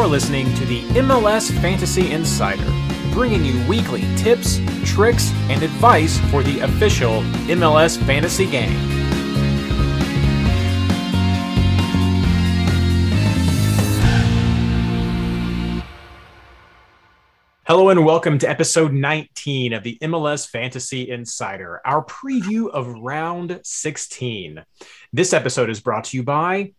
You're listening to the MLS Fantasy Insider, bringing you weekly tips, tricks, and advice for the official MLS fantasy game. Hello and welcome to episode 19 of the MLS Fantasy Insider, our preview of round 16. This episode is brought to you by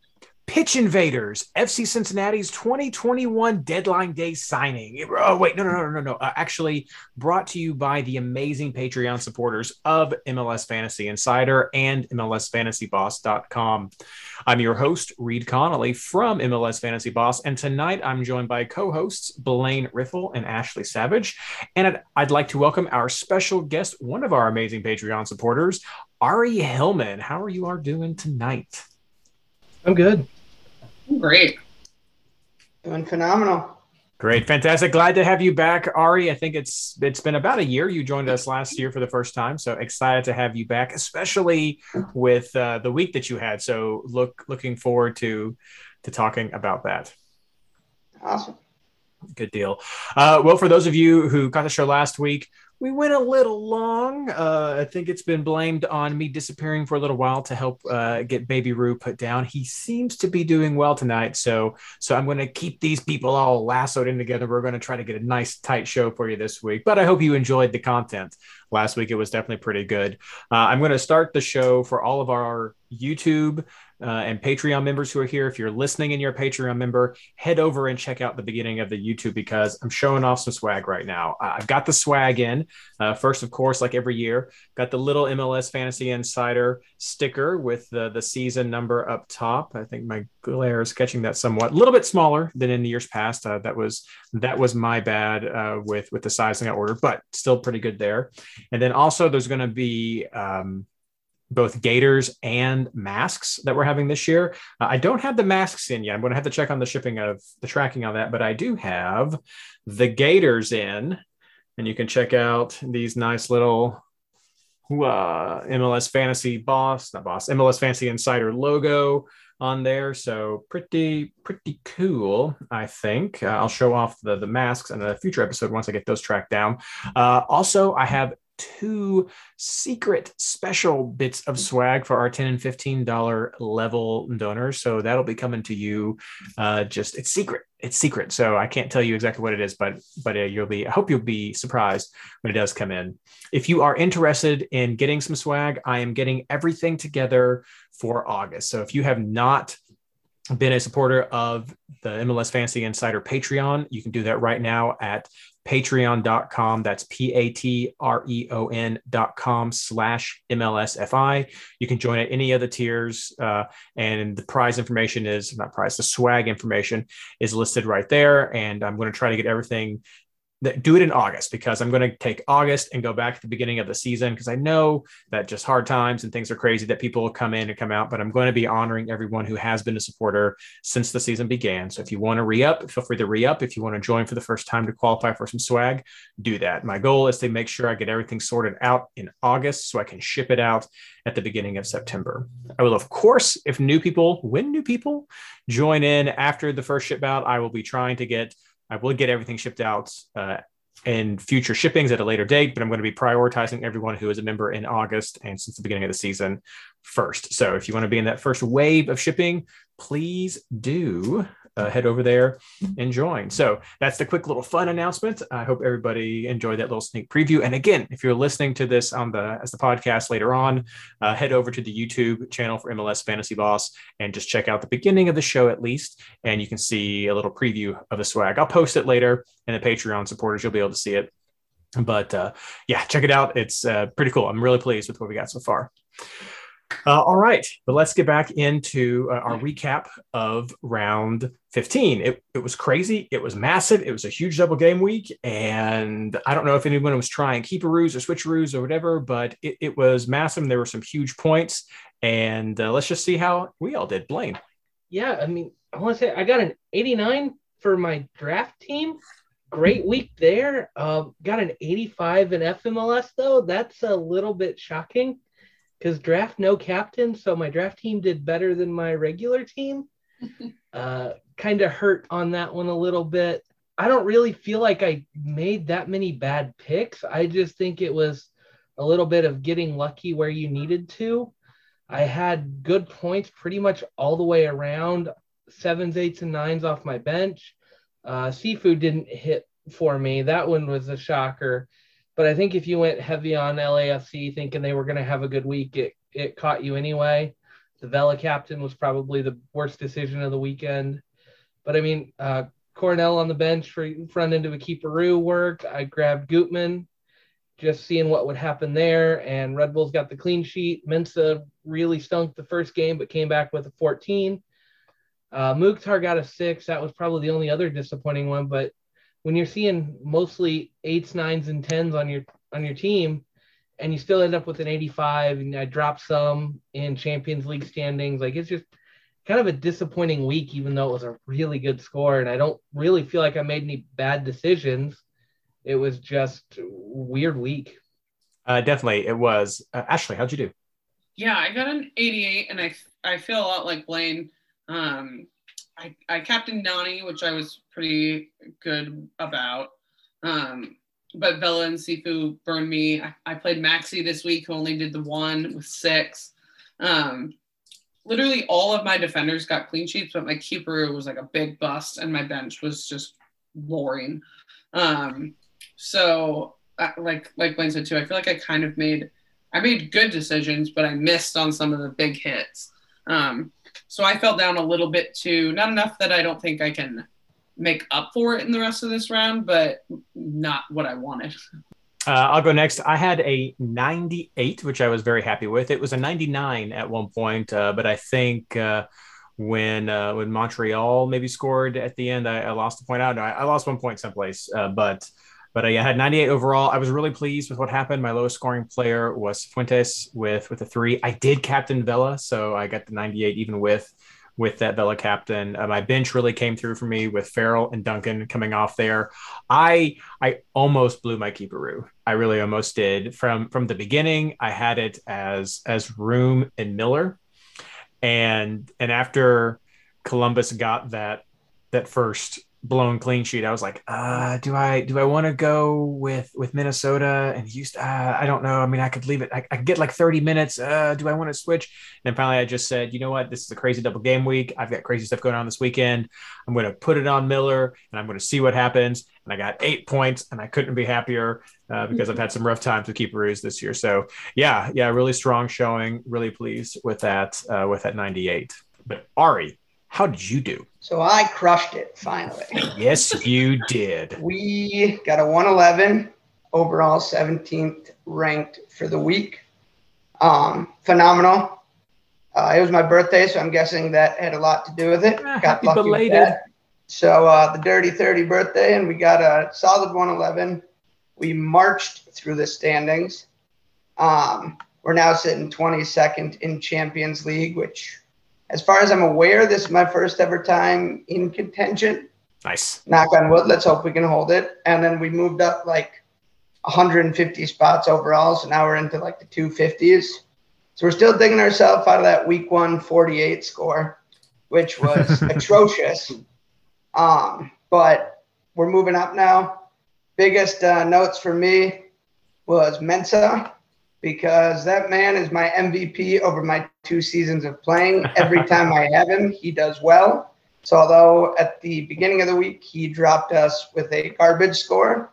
Pitch Invaders, FC Cincinnati's 2021 deadline day signing. Oh, wait, no, no, no, no, no. Uh, actually, brought to you by the amazing Patreon supporters of MLS Fantasy Insider and MLSFantasyBoss.com. I'm your host, Reed Connolly from MLS Fantasy Boss, and tonight I'm joined by co hosts Blaine Riffle and Ashley Savage. And I'd, I'd like to welcome our special guest, one of our amazing Patreon supporters, Ari Hillman. How are you are doing tonight? I'm good. Great. Doing phenomenal. Great, fantastic. Glad to have you back, Ari. I think it's it's been about a year. You joined us last year for the first time, so excited to have you back, especially with uh, the week that you had. So look looking forward to to talking about that. Awesome. Good deal. Uh, well, for those of you who got the show last week, we went a little long. Uh, I think it's been blamed on me disappearing for a little while to help uh, get Baby Roo put down. He seems to be doing well tonight, so so I'm going to keep these people all lassoed in together. We're going to try to get a nice tight show for you this week. But I hope you enjoyed the content last week. It was definitely pretty good. Uh, I'm going to start the show for all of our YouTube uh, and Patreon members who are here. If you're listening and you're a Patreon member, head over and check out the beginning of the YouTube because I'm showing off some swag right now. I've got the swag in. Uh, first, of course, like every year, got the little MLS Fantasy Insider sticker with the, the season number up top. I think my glare is catching that somewhat. A little bit smaller than in the years past. Uh, that was that was my bad uh, with with the sizing I ordered, but still pretty good there. And then also there's going to be um, both gaiters and masks that we're having this year. Uh, I don't have the masks in yet. I'm going to have to check on the shipping of the tracking on that, but I do have the gaiters in, and you can check out these nice little uh, MLS Fantasy Boss, not Boss, MLS Fantasy Insider logo on there. So pretty, pretty cool, I think. Uh, I'll show off the, the masks in a future episode once I get those tracked down. Uh, also, I have two secret special bits of swag for our 10 and 15 dollar level donors. So that'll be coming to you uh, just it's secret it's secret. So i can't tell you exactly what it is but but uh, you'll be i hope you'll be surprised when it does come in. If you are interested in getting some swag i am getting everything together for august. So if you have not been a supporter of the MLS Fantasy Insider Patreon, you can do that right now at patreon.com. That's P A T R E O N.com slash MLSFI. You can join at any of the tiers, uh, and the prize information is not prize, the swag information is listed right there. And I'm going to try to get everything do it in August because I'm going to take August and go back to the beginning of the season because I know that just hard times and things are crazy that people will come in and come out, but I'm going to be honoring everyone who has been a supporter since the season began. So if you want to re up, feel free to re up. If you want to join for the first time to qualify for some swag, do that. My goal is to make sure I get everything sorted out in August so I can ship it out at the beginning of September. I will, of course, if new people, when new people join in after the first ship out, I will be trying to get I will get everything shipped out uh, in future shippings at a later date, but I'm going to be prioritizing everyone who is a member in August and since the beginning of the season first. So if you want to be in that first wave of shipping, please do uh, head over there and join. So that's the quick little fun announcement. I hope everybody enjoyed that little sneak preview. And again, if you're listening to this on the as the podcast later on, uh, head over to the YouTube channel for MLS Fantasy Boss and just check out the beginning of the show at least, and you can see a little preview of the swag. I'll post it later, and the Patreon supporters you'll be able to see it. But uh, yeah, check it out. It's uh, pretty cool. I'm really pleased with what we got so far. Uh, all right, but let's get back into uh, our recap of round 15. It, it was crazy. It was massive. It was a huge double game week. And I don't know if anyone was trying keeperoos or switcheroos or whatever, but it, it was massive. There were some huge points. And uh, let's just see how we all did. Blaine. Yeah, I mean, I want to say I got an 89 for my draft team. Great week there. Um, got an 85 in FMLS, though. That's a little bit shocking because draft no captain, so my draft team did better than my regular team. uh, kind of hurt on that one a little bit. I don't really feel like I made that many bad picks. I just think it was a little bit of getting lucky where you needed to. I had good points pretty much all the way around, sevens, eights, and nines off my bench. Uh, seafood didn't hit for me. That one was a shocker. But I think if you went heavy on LAFC thinking they were going to have a good week, it, it caught you anyway. The Vela captain was probably the worst decision of the weekend. But I mean, uh, Coronel on the bench for front end of a keeperoo work. I grabbed Gutman, just seeing what would happen there. And Red Bulls got the clean sheet. Mensah really stunk the first game, but came back with a 14. Uh, Mukhtar got a six. That was probably the only other disappointing one. But when you're seeing mostly eights, nines, and tens on your on your team, and you still end up with an 85, and I dropped some in Champions League standings, like it's just kind of a disappointing week, even though it was a really good score. And I don't really feel like I made any bad decisions. It was just weird week. Uh, definitely, it was. Uh, Ashley, how'd you do? Yeah, I got an 88, and I I feel a lot like Blaine. Um, I, I captained Nani, which I was pretty good about. Um, but Vela and Sifu burned me. I, I, played Maxi this week, who only did the one with six. Um, literally all of my defenders got clean sheets, but my keeper was like a big bust, and my bench was just boring. Um, so, like like Blaine said too, I feel like I kind of made I made good decisions, but I missed on some of the big hits. Um, so I fell down a little bit too. Not enough that I don't think I can make up for it in the rest of this round, but not what I wanted. Uh, I'll go next. I had a 98, which I was very happy with. It was a 99 at one point, uh, but I think uh, when uh, when Montreal maybe scored at the end, I, I lost a point out. I, I lost one point someplace, uh, but but I had 98 overall. I was really pleased with what happened. My lowest scoring player was Fuentes with with a three. I did captain Vela, so I got the 98 even with with that Vela captain. Uh, my bench really came through for me with Farrell and Duncan coming off there. I I almost blew my keeperoo. I really almost did. From from the beginning, I had it as as Room and Miller, and and after Columbus got that that first blown clean sheet, I was like, uh, do I do I want to go with with Minnesota and Houston? Uh, I don't know. I mean, I could leave it. I, I could get like 30 minutes. Uh, do I want to switch? And then finally, I just said, you know what? This is a crazy double game week. I've got crazy stuff going on this weekend. I'm going to put it on Miller and I'm going to see what happens. And I got eight points, and I couldn't be happier uh, because I've had some rough times with keeperoos this year. So yeah, yeah, really strong showing. Really pleased with that uh, with that 98. But Ari, how did you do? So I crushed it finally. yes, you did. We got a 111 overall, 17th ranked for the week. Um, phenomenal. Uh, it was my birthday, so I'm guessing that had a lot to do with it. Ah, got lucky belated. with that. So uh, the dirty 30 birthday, and we got a solid 111. We marched through the standings. Um, we're now sitting 22nd in Champions League, which as far as I'm aware, this is my first ever time in contention. Nice. Knock on wood. Let's hope we can hold it. And then we moved up like 150 spots overall. So now we're into like the 250s. So we're still digging ourselves out of that week one 48 score, which was atrocious. Um, but we're moving up now. Biggest uh, notes for me was Mensah because that man is my MVP over my two seasons of playing. Every time I have him, he does well. So, although at the beginning of the week he dropped us with a garbage score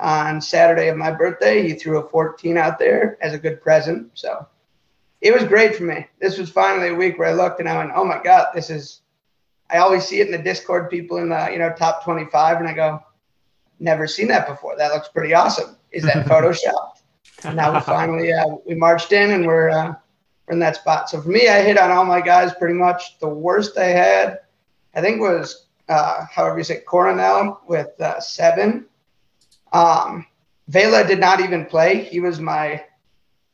on Saturday of my birthday, he threw a 14 out there as a good present. So, it was great for me. This was finally a week where I looked and I went, "Oh my God, this is." I always see it in the Discord people in the you know top 25, and I go, "Never seen that before. That looks pretty awesome. Is that Photoshop?" And now we finally uh, we marched in and we're, uh, we're in that spot. So for me, I hit on all my guys pretty much. The worst I had, I think, was uh, however you say Coronel with uh, seven. Um, Vela did not even play. He was my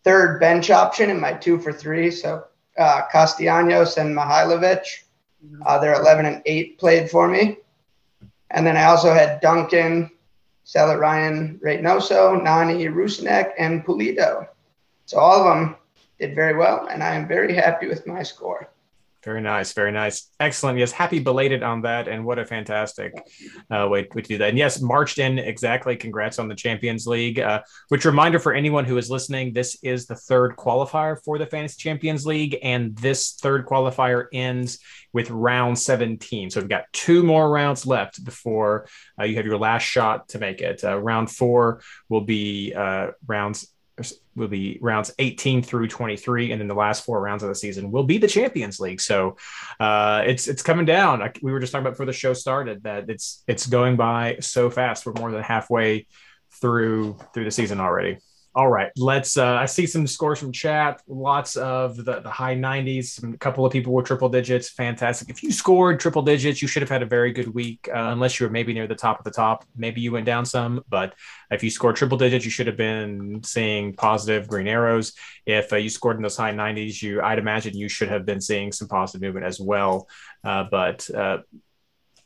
third bench option in my two for three. So uh, Castellanos and Mihailovic, uh, they're 11 and 8 played for me. And then I also had Duncan, Salah Ryan Reynoso, Nani Rusnak, and Pulido. So all of them did very well, and I am very happy with my score. Very nice, very nice, excellent. Yes, happy belated on that, and what a fantastic uh, way, way to do that. And yes, marched in exactly. Congrats on the Champions League. Uh, which reminder for anyone who is listening: this is the third qualifier for the Fantasy Champions League, and this third qualifier ends with round 17. So we've got two more rounds left before uh, you have your last shot to make it. Uh, round four will be uh, rounds will be rounds 18 through 23 and then the last four rounds of the season will be the champions league. So uh, it's it's coming down. I, we were just talking about before the show started that it's it's going by so fast. We're more than halfway through through the season already all right, let's. Uh, I see some scores from chat. Lots of the, the high 90s. A couple of people were triple digits. Fantastic. If you scored triple digits, you should have had a very good week. Uh, unless you were maybe near the top of the top, maybe you went down some. But if you scored triple digits, you should have been seeing positive green arrows. If uh, you scored in those high 90s, you I'd imagine you should have been seeing some positive movement as well. Uh, but uh,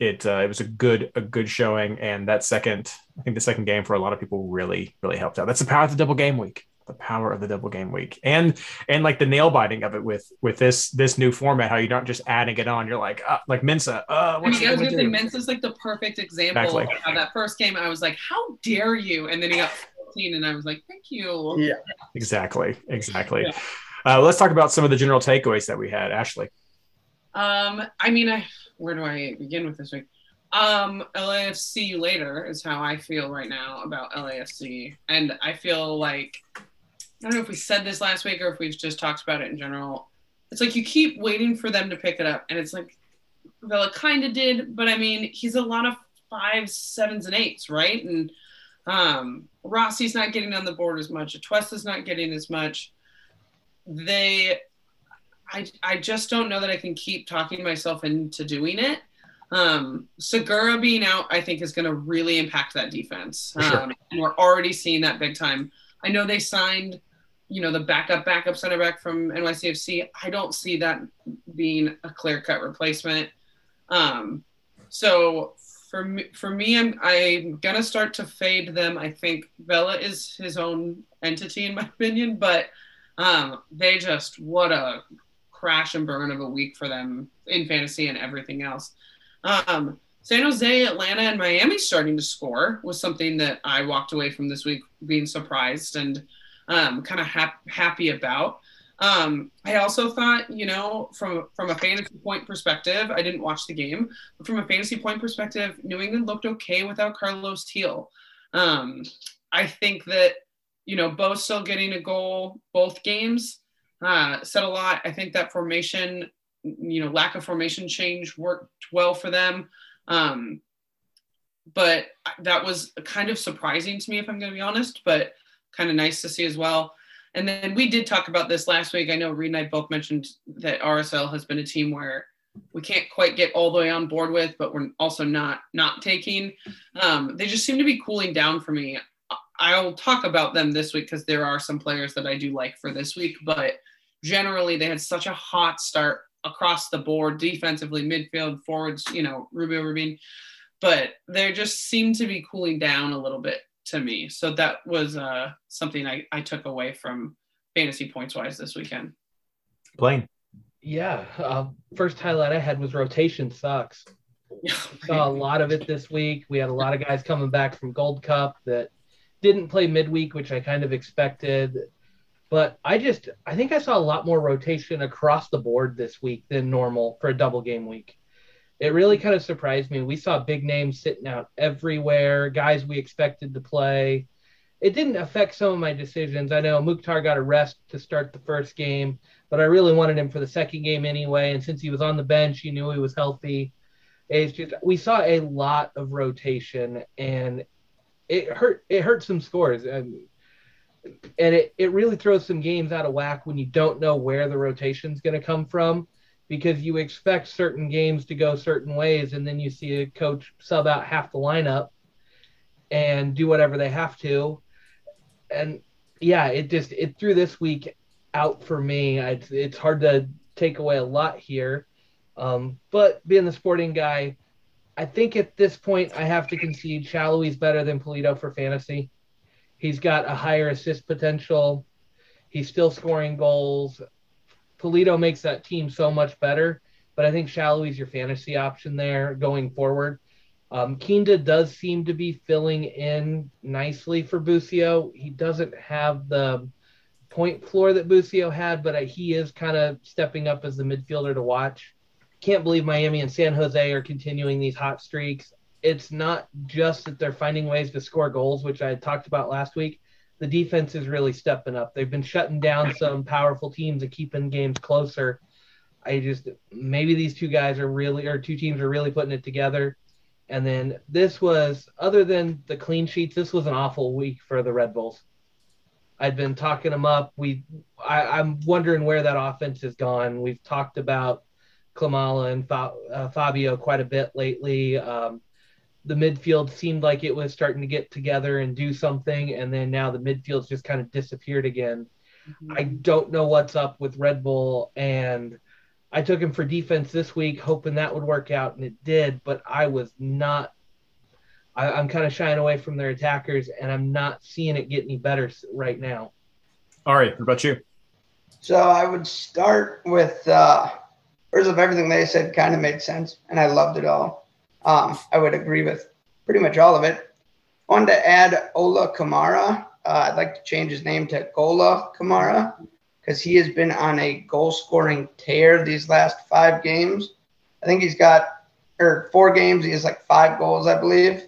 it uh, it was a good a good showing, and that second I think the second game for a lot of people really really helped out. That's the power of the double game week. The power of the double game week, and and like the nail biting of it with with this this new format, how you're not just adding it on. You're like uh, like Mensah. Uh, I mean, I was gonna say Mensah's like the perfect example exactly. of that first game. I was like, how dare you? And then he got 14, and I was like, thank you. Yeah, exactly, exactly. Yeah. Uh, let's talk about some of the general takeaways that we had, Ashley. Um, I mean, I where do I begin with this week? Um, LAFC later is how I feel right now about LAFC, and I feel like I don't know if we said this last week or if we've just talked about it in general. It's like you keep waiting for them to pick it up, and it's like Vela kind of did, but I mean, he's a lot of fives, sevens, and eights, right? And um, Rossi's not getting on the board as much. Atuesta's not getting as much. They I, I just don't know that I can keep talking myself into doing it. Um, Segura being out, I think, is going to really impact that defense. Sure. Um, and we're already seeing that big time. I know they signed, you know, the backup backup center back from NYCFC. I don't see that being a clear cut replacement. Um, so for me, for me, I'm I'm gonna start to fade them. I think Vela is his own entity in my opinion, but um, they just what a crash and burn of a week for them in fantasy and everything else. Um, San Jose, Atlanta, and Miami starting to score was something that I walked away from this week being surprised and um, kind of hap- happy about. Um, I also thought, you know, from from a fantasy point perspective, I didn't watch the game, but from a fantasy point perspective, New England looked okay without Carles Gil. Um, I think that, you know, both still getting a goal both games uh, said a lot. I think that formation, you know, lack of formation change worked well for them. Um, but that was kind of surprising to me, if I'm going to be honest, but kind of nice to see as well. And then we did talk about this last week. I know Reed and I both mentioned that RSL has been a team where we can't quite get all the way on board with, but we're also not not taking. Um, they just seem to be cooling down for me. I'll talk about them this week because there are some players that I do like for this week, but generally they had such a hot start across the board, defensively, midfield, forwards, you know, Rubio Rubin, but they just seemed to be cooling down a little bit to me. So that was uh, something I, I took away from fantasy points wise this weekend. Blaine. Yeah. Uh, first highlight I had was rotation sucks. Saw a lot of it this week. We had a lot of guys coming back from Gold Cup that didn't play midweek, which I kind of expected. But I just I think I saw a lot more rotation across the board this week than normal for a double game week. It really kind of surprised me. We saw big names sitting out everywhere, guys we expected to play. It didn't affect some of my decisions. I know Mukhtar got a rest to start the first game, but I really wanted him for the second game anyway. And since he was on the bench, you knew he was healthy. It's just we saw a lot of rotation, and it hurt. It hurt some scores. And and it, it really throws some games out of whack when you don't know where the rotation is going to come from because you expect certain games to go certain ways and then you see a coach sub out half the lineup and do whatever they have to. And yeah it just it threw this week out for me. It's, it's hard to take away a lot here. Um, but being the sporting guy i think at this point i have to concede Sallói's better than Pulido for fantasy He's got a higher assist potential. He's still scoring goals. Pulido makes that team so much better. but I think Sallói's your fantasy option there going forward. Um, Kinda does seem to be filling in nicely for Busio. He doesn't have the point floor that Busio had, but he is kind of stepping up as the midfielder to watch. Can't believe Miami and San Jose are continuing these hot streaks. It's not just that they're finding ways to score goals, which I talked about last week. The defense is really stepping up. They've been shutting down some powerful teams and keeping games closer. I just maybe these two guys are really or two teams are really putting it together. And then this was other than the clean sheets, this was an awful week for the Red Bulls. I'd been talking them up. We I, am wondering where that offense has gone. We've talked about Klimala and Fa, uh, Fabio quite a bit lately. Um, the midfield seemed like it was starting to get together and do something, and then now the midfield's just kind of disappeared again. Mm-hmm. I don't know what's up with Red Bull and I took him for defense this week, hoping that would work out, and it did. But I was not. I, am kind of shying away from their attackers, and I'm not seeing it get any better right now. All right, what about you? So I would start with uh, first of everything they said kind of made sense, and I loved it all. Um, I would agree with pretty much all of it. Wanted to add Ola Kamara. Uh, I'd like to change his name to Gola Kamara because he has been on a goal scoring tear these last five games. I think he's got or four games. He has like five goals, I believe.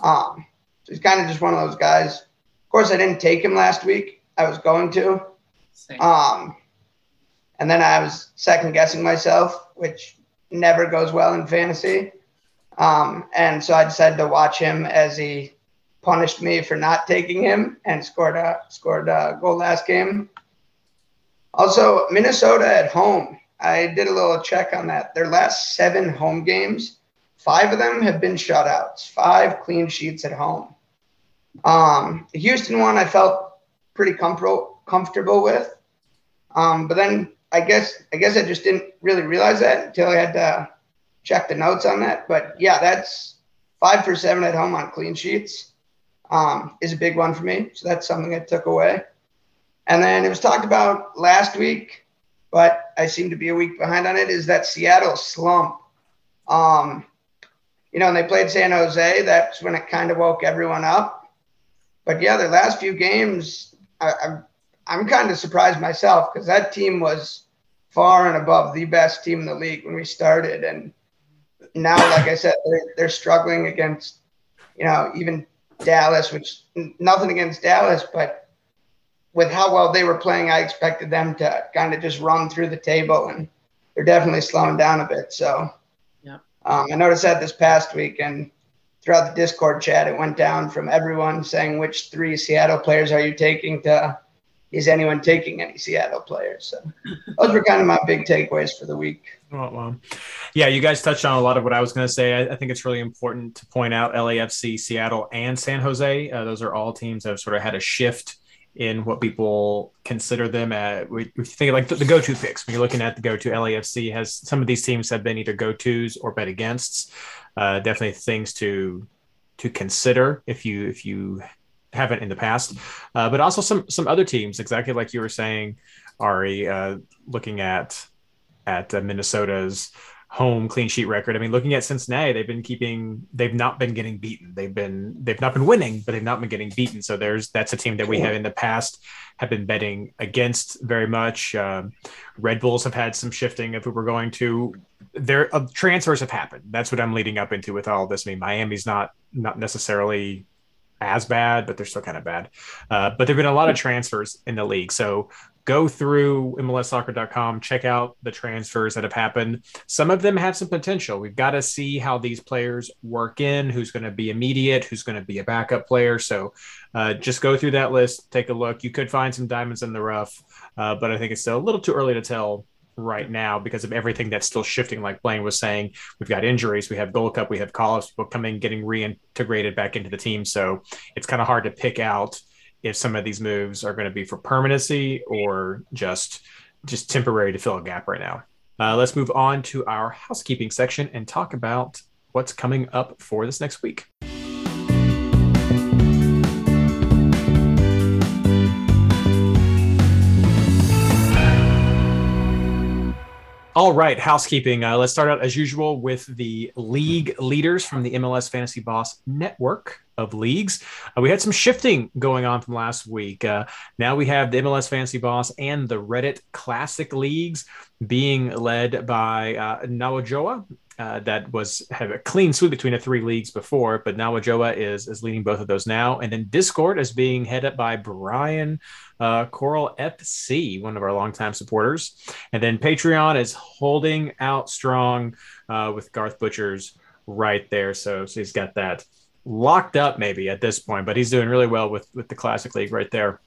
Um, so he's kind of just one of those guys. Of course, I didn't take him last week. I was going to. Same. Um, and then I was second guessing myself, which never goes well in fantasy. Um, and so I decided to watch him as he punished me for not taking him and scored a scored a goal last game. Also, Minnesota at home. I did a little check on that. Their last seven home games, five of them have been shutouts, five clean sheets at home. Um, the Houston one I felt pretty comfortable comfortable with. Um, but then I guess I guess I just didn't really realize that until I had to check the notes on that. But yeah, that's five for seven at home on clean sheets um, is a big one for me. So that's something I took away. And then it was talked about last week, but I seem to be a week behind on it, is that Seattle slump. Um, you know, and they played San Jose. That's when it kind of woke everyone up. But yeah, their last few games, I, I'm, I'm kind of surprised myself because that team was far and above the best team in the league when we started. And now, like I said, they're, they're struggling against, you know, even Dallas, which nothing against Dallas, but with how well they were playing, I expected them to kind of just run through the table, and they're definitely slowing down a bit. So, yeah, um, I noticed that this past week, and throughout the Discord chat, it went down from everyone saying which three Seattle players are you taking to is anyone taking any Seattle players? So those were kind of my big takeaways for the week. Oh, well, yeah, you guys touched on a lot of what I was going to say. I, I, think it's really important to point out LAFC, Seattle, and San Jose. Uh, those are all teams that have sort of had a shift in what people consider them at we, we think like the, the, go-to picks when you're looking at the go-to LAFC has some of these teams have been either go-tos or bet against uh, definitely things to to consider if you if you haven't in the past uh, but also some some other teams exactly like you were saying Ari uh, looking at at uh, Minnesota's home clean sheet record. I mean, looking at Cincinnati, they've been keeping, they've not been getting beaten. They've been, they've not been winning, but they've not been getting beaten. So there's, that's a team that we have in the past have been betting against very much. Um, Red Bulls have had some shifting if we were going to, their uh, transfers have happened. That's what I'm leading up into with all this. I mean, Miami's not, not necessarily as bad, but they're still kind of bad. Uh, but there've been a lot of transfers in the league. So go through MLSsoccer.com, check out the transfers that have happened. Some of them have some potential. We've got to see how these players work in, who's going to be immediate, who's going to be a backup player. So uh, just go through that list, take a look. You could find some diamonds in the rough, uh, but I think it's still a little too early to tell right now because of everything that's still shifting. Like Blaine was saying, we've got injuries, we have Gold Cup, we have call people coming, getting reintegrated back into the team. So it's kind of hard to pick out – if some of these moves are going to be for permanency or just just temporary to fill a gap right now. Uh, let's move on to our housekeeping section and talk about what's coming up for this next week. All right, housekeeping. Uh, let's start out as usual with the league leaders from the MLS Fantasy Boss network of leagues. Uh, we had some shifting going on from last week. Uh, now we have the MLS Fantasy Boss and the Reddit Classic leagues being led by uh, Nawajoa uh, that was have a clean sweep between the three leagues before, but now Wajoa is is leading both of those now, and then Discord is being headed by Brian uh, Coral FC, one of our longtime supporters, and then Patreon is holding out strong uh, with Garth Butchers right there, so so he's got that locked up maybe at this point, but he's doing really well with with the Classic League right there.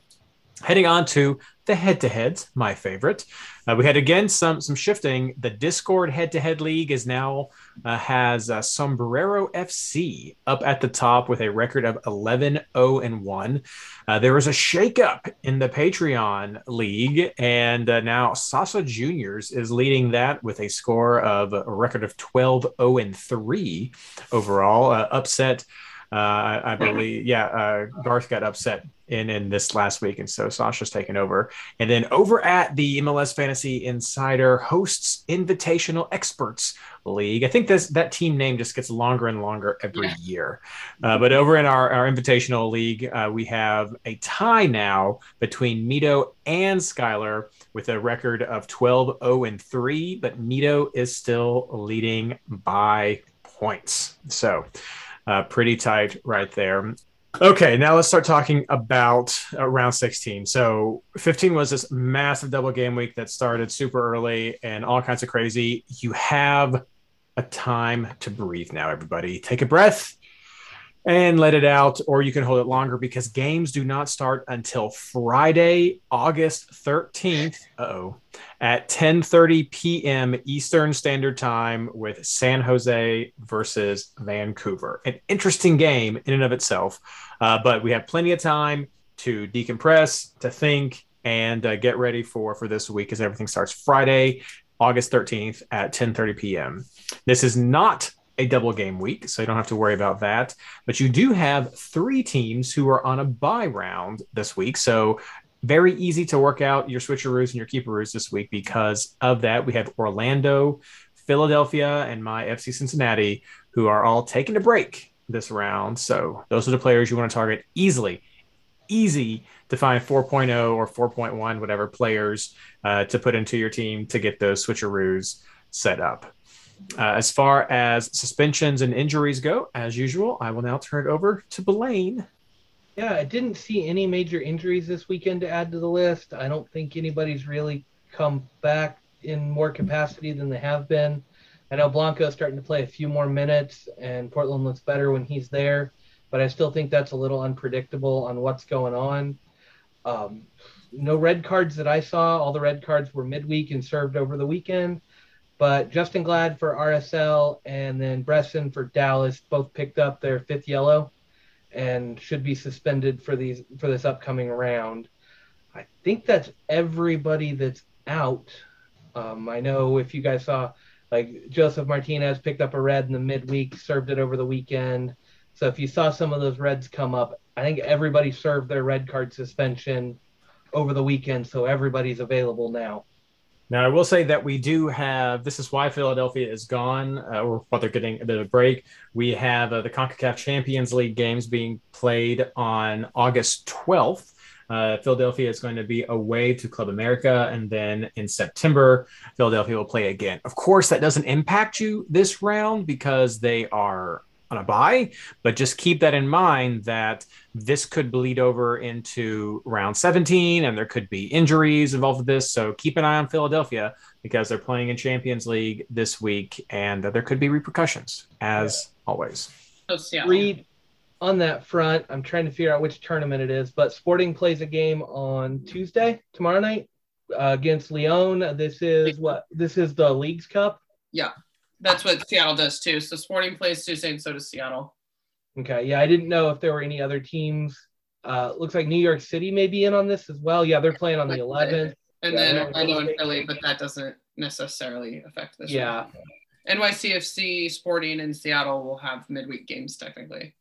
Heading on to the head-to-heads, my favorite. Uh, we had again some some shifting. The Discord head-to-head league is now uh, has uh, Sombrero FC up at the top with a record of 11 0 and 1. Uh, there was a shakeup in the Patreon league, and uh, now Sasa Juniors is leading that with a score of a record of 12 0 and 3 overall. Uh, upset. Uh, I, believe, yeah, uh, Garth got upset in in this last week, and so Sasha's taken over. And then over at the MLS Fantasy Insider hosts Invitational Experts League. I think this that team name just gets longer and longer every yeah. year. Uh, but over in our, our Invitational League, uh, we have a tie now between Mito and Skylar with a record of 12 0 and 3, but Mito is still leading by points. So uh, pretty tight right there. Okay, now let's start talking about uh, round 16. So 15 was this massive double game week that started super early and all kinds of crazy. You have a time to breathe now, everybody. Take a breath and let it out, or you can hold it longer because games do not start until Friday, August 13th. oh at 10:30 p.m. Eastern Standard Time with San Jose versus Vancouver. An interesting game in and of itself, uh, but we have plenty of time to decompress, to think, and uh, get ready for for this week as everything starts Friday, August 13th at 10:30 p.m. This is not a double game week, so you don't have to worry about that. But you do have three teams who are on a bye round this week. So very easy to work out your switcheroos and your keeperoos this week because of that. We have Orlando, Philadelphia, and my FC Cincinnati who are all taking a break this round. So those are the players you want to target easily. Easy to find 4.0 or 4.1, whatever players uh, to put into your team to get those switcheroos set up. Uh, as far as suspensions and injuries go, as usual, I will now turn it over to Blaine. Yeah, I didn't see any major injuries this weekend to add to the list. I don't think anybody's really come back in more capacity than they have been. I know Blanco's starting to play a few more minutes, and Portland looks better when he's there, but I still think that's a little unpredictable on what's going on. Um, no red cards that I saw. All the red cards were midweek and served over the weekend. But Justen Glad for RSL and then Bressan for Dallas both picked up their fifth yellow and should be suspended for these for this upcoming round. I think that's everybody that's out. Um, I know if you guys saw, like Josef Martinez picked up a red in the midweek, served it over the weekend. So if you saw some of those reds come up, I think everybody served their red card suspension over the weekend, so everybody's available now. Now, I will say that we do have this is why Philadelphia is gone, uh, or while they're getting a bit of a break. We have uh, the CONCACAF Champions League games being played on August 12th. Uh, Philadelphia is going to be away to Club America, and then in September, Philadelphia will play again. Of course, that doesn't impact you this round because they are on a buy, but just keep that in mind that this could bleed over into round 17 and there could be injuries involved with this. So keep an eye on Philadelphia because they're playing in Champions League this week and there could be repercussions as yeah. always. Reed on that front. I'm trying to figure out which tournament it is, but Sporting plays a game on Tuesday, tomorrow night uh, against León. This is what? This is the Leagues Cup. Yeah. That's what Seattle does too. So Sporting plays Tuesday, and so does Seattle. Okay, yeah, I didn't know if there were any other teams. Uh, looks like New York City may be in on this as well. Yeah, they're playing on the 11th. And yeah, then I know in Philly, but that doesn't necessarily affect this. Yeah. One. NYCFC, Sporting, and Seattle will have midweek games technically.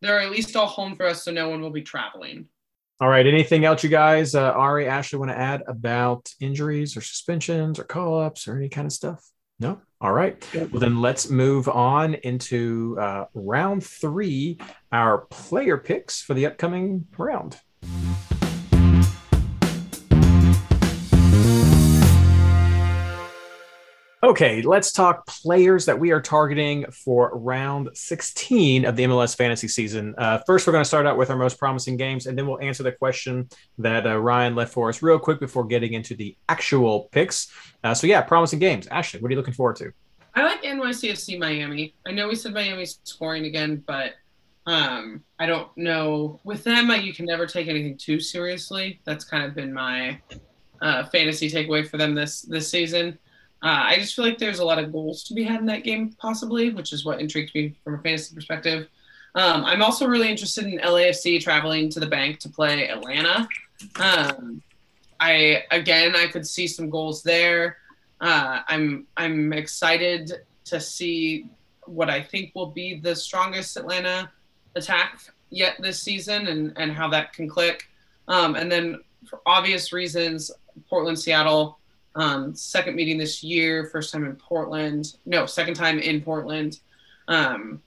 They're at least all home for us, so no one will be traveling. All right. Anything else you guys, uh, Ari, Ashley, want to add about injuries or suspensions or call ups or any kind of stuff? No. All right. Well, then let's move on into uh, round three, our player picks for the upcoming round. Okay, let's talk players that we are targeting for round 16 of the MLS fantasy season. Uh, first, we're going to start out with our most promising games, and then we'll answer the question that uh, Ryan left for us real quick before getting into the actual picks. Uh, so, yeah, promising games. Ashley, what are you looking forward to? I like NYCFC Miami. I know we said Miami's scoring again, but um, I don't know. With them, you can never take anything too seriously. That's kind of been my uh, fantasy takeaway for them this this season. Uh, I just feel like there's a lot of goals to be had in that game, possibly, which is what intrigues me from a fantasy perspective. Um, I'm also really interested in LAFC traveling to the bank to play Atlanta. Um, I again, I could see some goals there. Uh, I'm I'm excited to see what I think will be the strongest Atlanta attack yet this season, and and how that can click. Um, and then, for obvious reasons, Portland, Seattle um, second meeting this year, first time in Portland. No, second time in Portland. Um,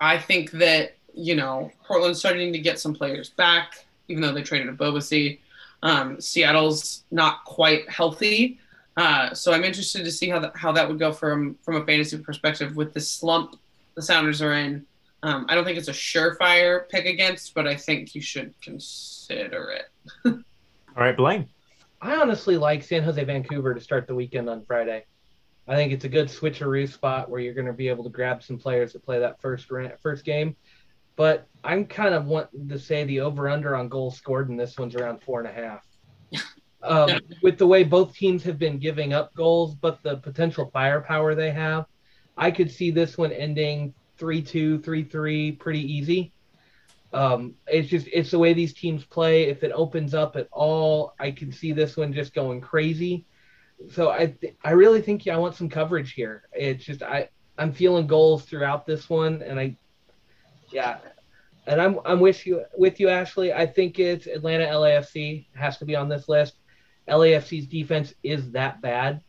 I think that you know Portland's starting to get some players back, even though they traded Ebobisse. Um, Seattle's not quite healthy, uh, so I'm interested to see how that how that would go from from a fantasy perspective with the slump the Sounders are in. Um, I don't think it's a surefire pick against, but I think you should consider it. All right, Blaine. I honestly like San Jose Vancouver to start the weekend on Friday. I think it's a good switcheroo spot where you're going to be able to grab some players to play that first first game. But I'm kind of wanting to say the over under on goals scored in this one's around four and a half. Um, with the way both teams have been giving up goals, but the potential firepower they have, I could see this one ending 3 2, 3 3 pretty easy. Um, it's just it's the way these teams play. If it opens up at all, I can see this one just going crazy. So I th- I really think yeah, I want some coverage here. It's just I I'm feeling goals throughout this one, and I yeah, and I'm I'm with you with you Ashley. I think it's Atlanta LAFC has to be on this list. LAFC's defense is that bad.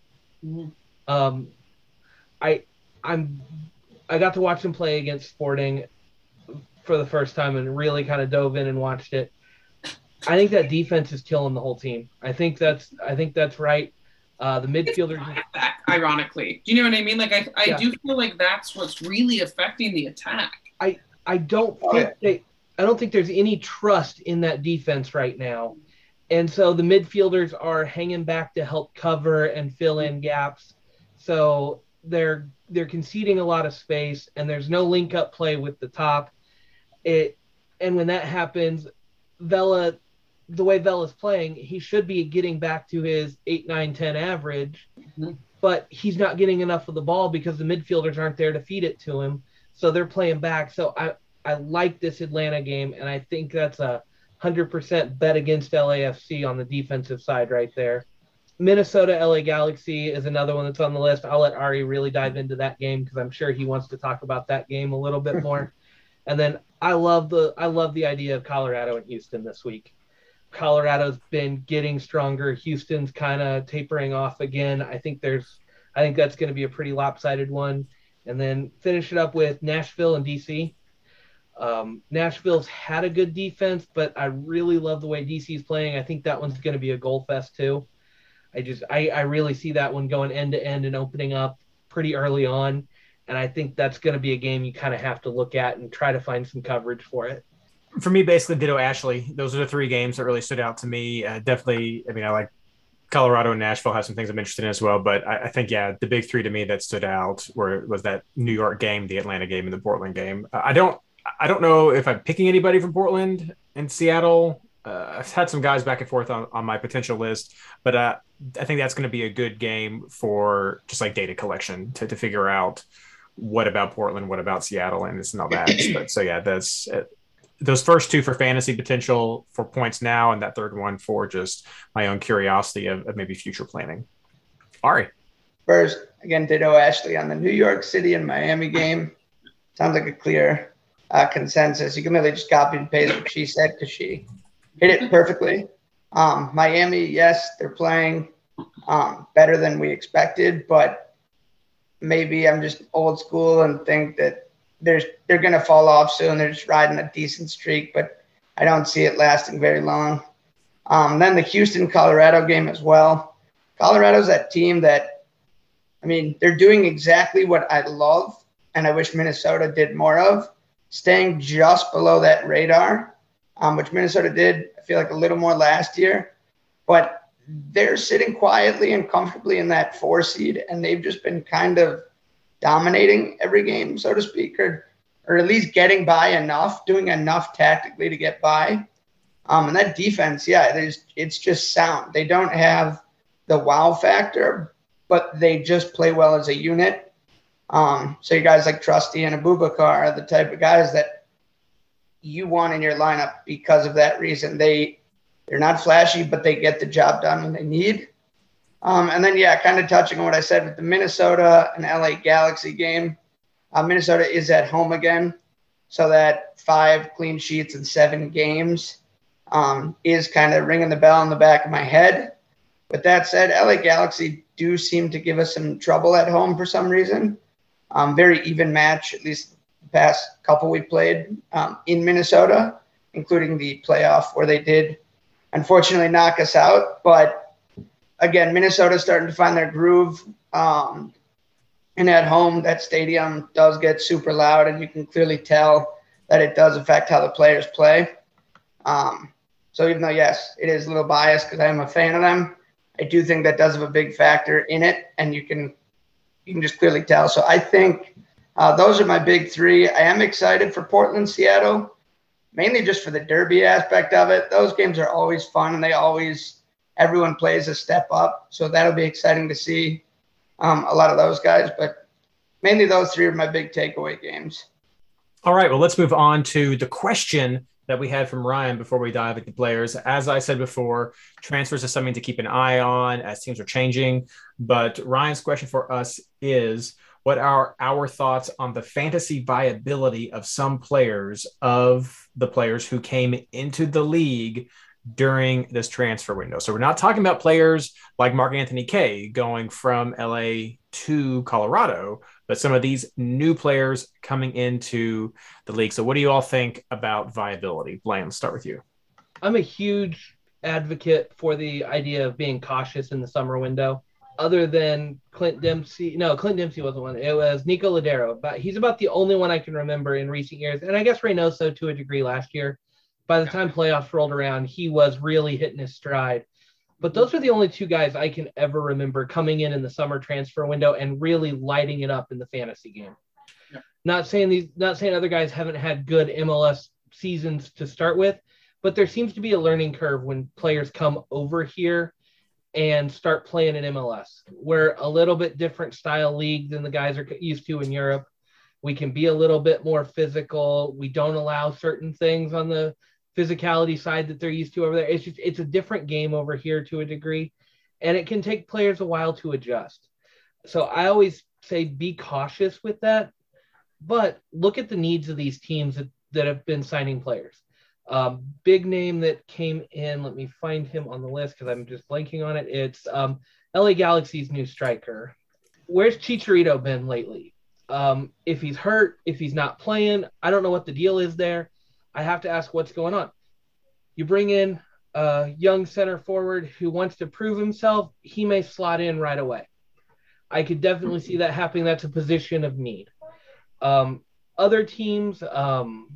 Mm-hmm. Um, I I'm I got to watch them play against Sporting for the first time and really kind of dove in and watched it. I think that defense is killing the whole team. I think that's I think that's right. Uh, the midfielders, ironically, do you know what I mean? Like I, I yeah. do feel like that's what's really affecting the attack. I I don't think they I don't think there's any trust in that defense right now, and so the midfielders are hanging back to help cover and fill in gaps. So they're they're conceding a lot of space, and there's no link up play with the top it and when that happens, Vela, the way Vela's playing, he should be getting back to his 8, 9, 10 average, mm-hmm. but he's not getting enough of the ball because the midfielders aren't there to feed it to him. So they're playing back. So I, I like this Atlanta game, and I think that's a 100% bet against LAFC on the defensive side right there. Minnesota LA Galaxy is another one that's on the list. I'll let Ari really dive into that game because I'm sure he wants to talk about that game a little bit more. And then I love the I love the idea of Colorado and Houston this week. Colorado's been getting stronger. Houston's kind of tapering off again. I think there's I think that's going to be a pretty lopsided one. And then finish it up with Nashville and DC. Um, Nashville's had a good defense, but I really love the way DC's playing. I think that one's going to be a goal fest too. I just I, I really see that one going end to end and opening up pretty early on. And I think that's going to be a game you kind of have to look at and try to find some coverage for it. For me, basically, ditto Ashley. Those are the three games that really stood out to me. Uh, definitely, I mean, I like Colorado and Nashville have some things I'm interested in as well. But I, I, think, yeah, the big three to me that stood out were was that New York game, the Atlanta game, and the Portland game. Uh, I don't, I don't know if I'm picking anybody from Portland and Seattle. Uh, I've had some guys back and forth on, on my potential list, but uh, I think that's going to be a good game for just like data collection to, to figure out what about Portland? What about Seattle? And it's not that. but so yeah, that's uh, those first two for fantasy potential for points now, and that third one for just my own curiosity of, of maybe future planning. Ari. First, again, ditto Ashley on the New York City and Miami game. Sounds like a clear uh, consensus. You can really just copy and paste what she said because she hit it perfectly. Um, Miami, yes, they're playing um, better than we expected, but maybe I'm just old school and think that there's they're gonna fall off soon. They're just riding a decent streak, but I don't see it lasting very long. Um, then the Houston Colorado game as well. Colorado's that team that, I mean, they're doing exactly what I love and I wish Minnesota did more of, staying just below that radar, um, which Minnesota did, I feel like, a little more last year. But they're sitting quietly and comfortably in that four seed, and they've just been kind of dominating every game, so to speak, or, or at least getting by enough, doing enough tactically to get by. Um, and that defense, yeah, there's it's just sound. They don't have the wow factor, but they just play well as a unit. Um, so you guys like Trusty and Abubakar are the type of guys that you want in your lineup because of that reason. They they're not flashy, but they get the job done when they need. Um, and then yeah, kind of touching on what I said with the Minnesota and LA Galaxy game. Uh, Minnesota is at home again, so that five clean sheets in seven games um, is kind of ringing the bell in the back of my head. With that said, LA Galaxy do seem to give us some trouble at home for some reason. Um, very even match, at least the past couple we played um, in Minnesota, including the playoff where they did unfortunately knock us out. But again, Minnesota's starting to find their groove. Um, and at home, that stadium does get super loud, and you can clearly tell that it does affect how the players play. Um, so even though yes, it is a little biased because I am a fan of them, I do think that does have a big factor in it, and you can you can just clearly tell. So I think uh, those are my big three. I am excited for Portland, Seattle, mainly just for the derby aspect of it. Those games are always fun, and they always everyone plays a step up. So that'll be exciting to see um, a lot of those guys. But mainly those three are my big takeaway games. All right. Well, let's move on to the question that we had from Ryan before we dive into players. As I said before, transfers is something to keep an eye on as teams are changing. But Ryan's question for us is what are our thoughts on the fantasy viability of some players of the players who came into the league during this transfer window. So we're not talking about players like Mark Anthony Kaye going from LA to Colorado, but some of these new players coming into the league. So, what do you all think about viability? Blaine, start with you. I'm a huge advocate for the idea of being cautious in the summer window. Other than Clint Dempsey, no, Clint Dempsey wasn't one. It was Nico Lodeiro, but he's about the only one I can remember in recent years, and I guess Reynoso to a degree last year. By the time playoffs rolled around, he was really hitting his stride. But those are the only two guys I can ever remember coming in in the summer transfer window and really lighting it up in the fantasy game. Yeah. Not saying these, not saying other guys haven't had good MLS seasons to start with, but there seems to be a learning curve when players come over here and start playing in MLS. We're a little bit different style league than the guys are used to in Europe. We can be a little bit more physical. We don't allow certain things on the physicality side that they're used to over there. It's just it's a different game over here to a degree, and it can take players a while to adjust. So I always say be cautious with that, but look at the needs of these teams that, that have been signing players. Um, big name that came in. Let me find him on the list because I'm just blanking on it. It's um, LA Galaxy's new striker. Where's Chicharito been lately? Um, if he's hurt, if he's not playing, I don't know what the deal is there. I have to ask what's going on. You bring in a young center forward who wants to prove himself, he may slot in right away. I could definitely see that happening. That's a position of need. Um, other teams, um,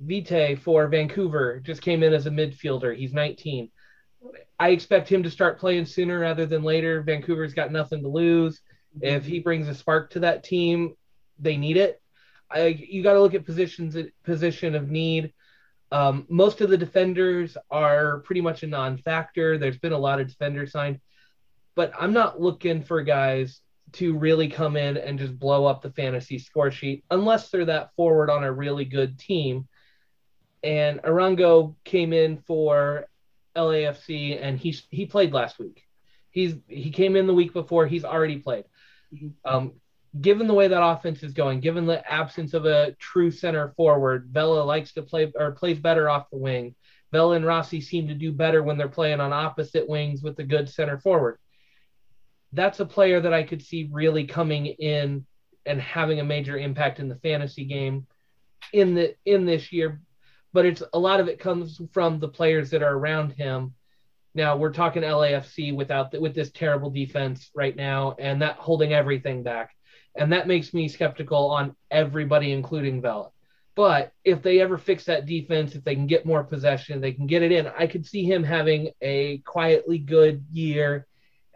Vite for Vancouver just came in as a midfielder. He's 19. I expect him to start playing sooner rather than later. Vancouver's got nothing to lose. If he brings a spark to that team, they need it. I, you got to look at positions position of need. Um, most of the defenders are pretty much a non-factor. There's been a lot of defenders signed, but I'm not looking for guys to really come in and just blow up the fantasy score sheet unless they're that forward on a really good team. And Arango came in for LAFC and he he played last week. He's he came in the week before. He's already played. Mm-hmm. Um, given the way that offense is going, given the absence of a true center forward, Vela likes to play or plays better off the wing. Vela and Rossi seem to do better when they're playing on opposite wings with a good center forward. That's a player that I could see really coming in and having a major impact in the fantasy game in the in this year. But it's a lot of it comes from the players that are around him. Now we're talking LAFC without the, with this terrible defense right now, and that holding everything back, and that makes me skeptical on everybody, including Vela. But if they ever fix that defense, if they can get more possession, they can get it in. I could see him having a quietly good year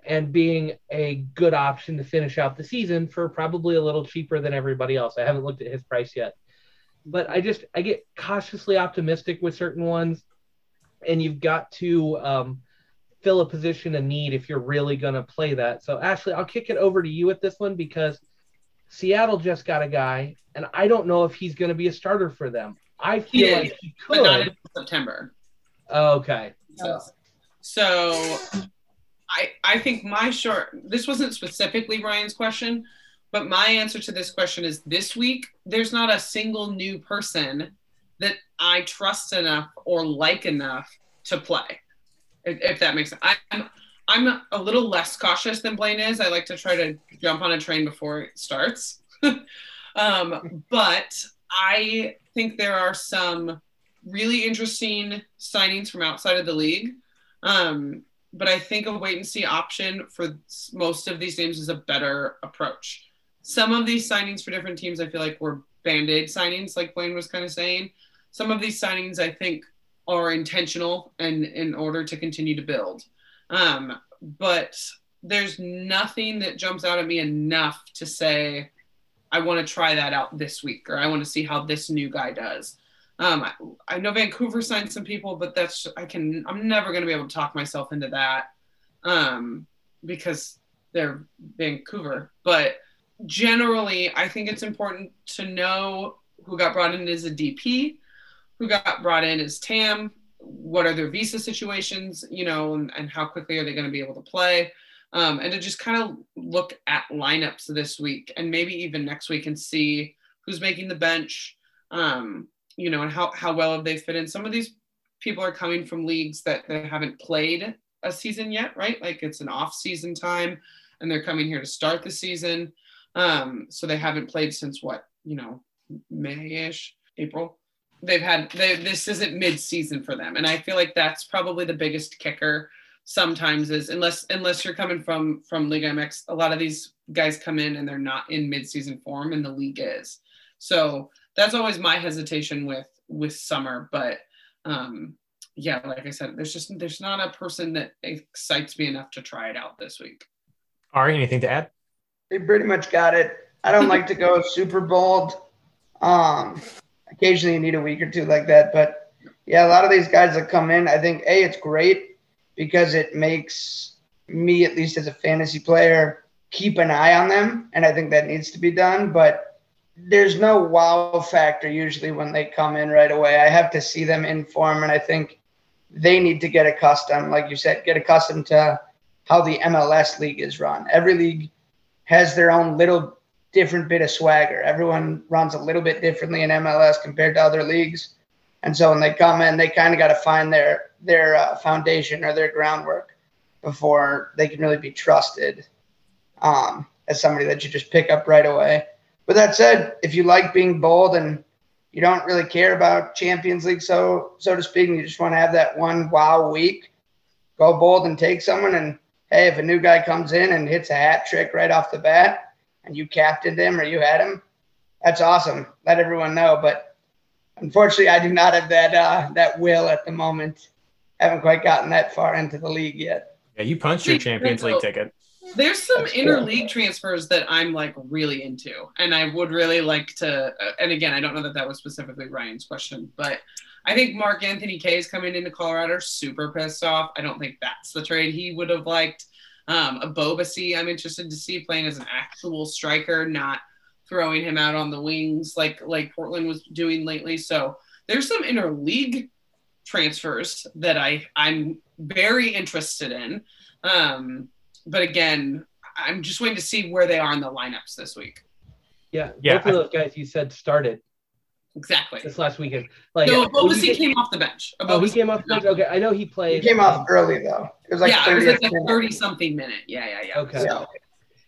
and being a good option to finish out the season for probably a little cheaper than everybody else. I haven't looked at his price yet. But I just I get cautiously optimistic with certain ones, and you've got to um, fill a position of need if you're really going to play that. So Ashley, I'll kick it over to you at this one because Seattle just got a guy, and I don't know if he's going to be a starter for them. I feel He like is, he could. but not in September. Okay. So, so I I think my short this wasn't specifically Ryan's question, but my answer to this question is this week there's not a single new person that I trust enough or like enough to play. If, if that makes sense. I'm I'm a little less cautious than Blaine is. I like to try to jump on a train before it starts. um, but I think there are some really interesting signings from outside of the league. Um, but I think a wait and see option for most of these names is a better approach. Some of these signings for different teams, I feel like were band aid signings, like Blaine was kind of saying. Some of these signings, I think, are intentional and in order to continue to build. Um, but there's nothing that jumps out at me enough to say, I want to try that out this week or I want to see how this new guy does. Um, I, I know Vancouver signed some people, but that's I can I'm never going to be able to talk myself into that um, because they're Vancouver. But generally, I think it's important to know who got brought in as a DP, who got brought in as TAM, what are their visa situations, you know, and, and how quickly are they going to be able to play. Um, and to just kind of look at lineups this week and maybe even next week and see who's making the bench, um, you know, and how, how well have they fit in. Some of these people are coming from leagues that they haven't played a season yet, right? Like it's an off season time and they're coming here to start the season. Um, so they haven't played since what, you know, May-ish, April. They've had they, this isn't mid-season for them, and I feel like that's probably the biggest kicker. Sometimes is unless unless you're coming from from Liga MX, a lot of these guys come in and they're not in mid-season form, and the league is. So that's always my hesitation with with summer, but um, yeah, like I said, there's just there's not a person that excites me enough to try it out this week. Ari, anything to add? They pretty much got it. I don't like to go super bold. Um, occasionally you need a week or two like that, but yeah, a lot of these guys that come in, I think a it's great because it makes me at least as a fantasy player keep an eye on them, and I think that needs to be done. But there's no wow factor usually when they come in right away. I have to see them in form, and I think they need to get accustomed, like you said, get accustomed to how the MLS league is run. Every league has their own little different bit of swagger. Everyone runs a little bit differently in MLS compared to other leagues. And so when they come in, they kind of got to find their their uh, foundation or their groundwork before they can really be trusted um, as somebody that you just pick up right away. But that said, if you like being bold and you don't really care about Champions League, so so to speak, and you just want to have that one wow week, go bold and take someone. And hey, if a new guy comes in and hits a hat trick right off the bat, and you captained him or you had him, that's awesome. Let everyone know. But unfortunately, I do not have that uh, that will at the moment. I Haven't quite gotten that far into the league yet. Yeah, you punched your Champions League ticket. There's some That's inter cool. league transfers that I'm like really into, and I would really like to. uh, And again, I don't know that that was specifically Ryan's question, but I think Mark Anthony Kaye is coming into Colorado super pissed off. I don't think that's the trade he would have liked. Um, Ebobisse, I'm interested to see playing as an actual striker, not throwing him out on the wings like like Portland was doing lately. So there's some interleague transfers that I I'm very interested in. Um, but again, I'm just waiting to see where they are in the lineups this week. Yeah, Yeah, both of those guys you said started. Exactly. this last weekend. Like, No, when you get- came off the bench. oh, he came off the bench. Okay, I know he played. He played. came off early though. It was like yeah, it was like a thirty something minute. Yeah, yeah, yeah. Okay. So,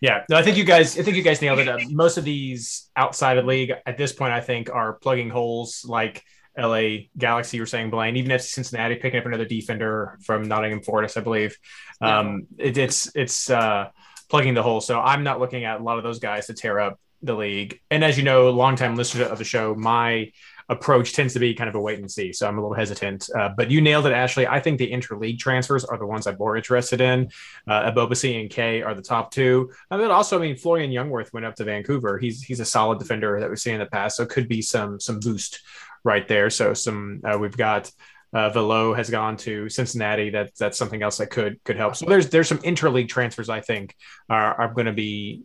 Yeah, no, I think you guys. I think you guys nailed it. Uh, most of these outside of league at this point, I think, are plugging holes like LA Galaxy. You were saying, Blaine. Even if Cincinnati picking up another defender from Nottingham Forest, I believe, um, it, it's it's uh, plugging the hole. So I'm not looking at a lot of those guys to tear up the league. And as you know, longtime listener of the show, my approach tends to be kind of a wait and see. So I'm a little hesitant. Uh, but you nailed it, Ashley. I think the interleague transfers are the ones I'm more interested in. Uh, Ebobisse and Kaye are the top two. And then also, I mean, Florian Jungwirth went up to Vancouver. He's he's a solid defender that we've seen in the past. So it could be some some boost right there. So some uh, we've got. Uh, Velo has gone to Cincinnati. That that's something else that could could help. So there's there's some interleague transfers I think are, are going to be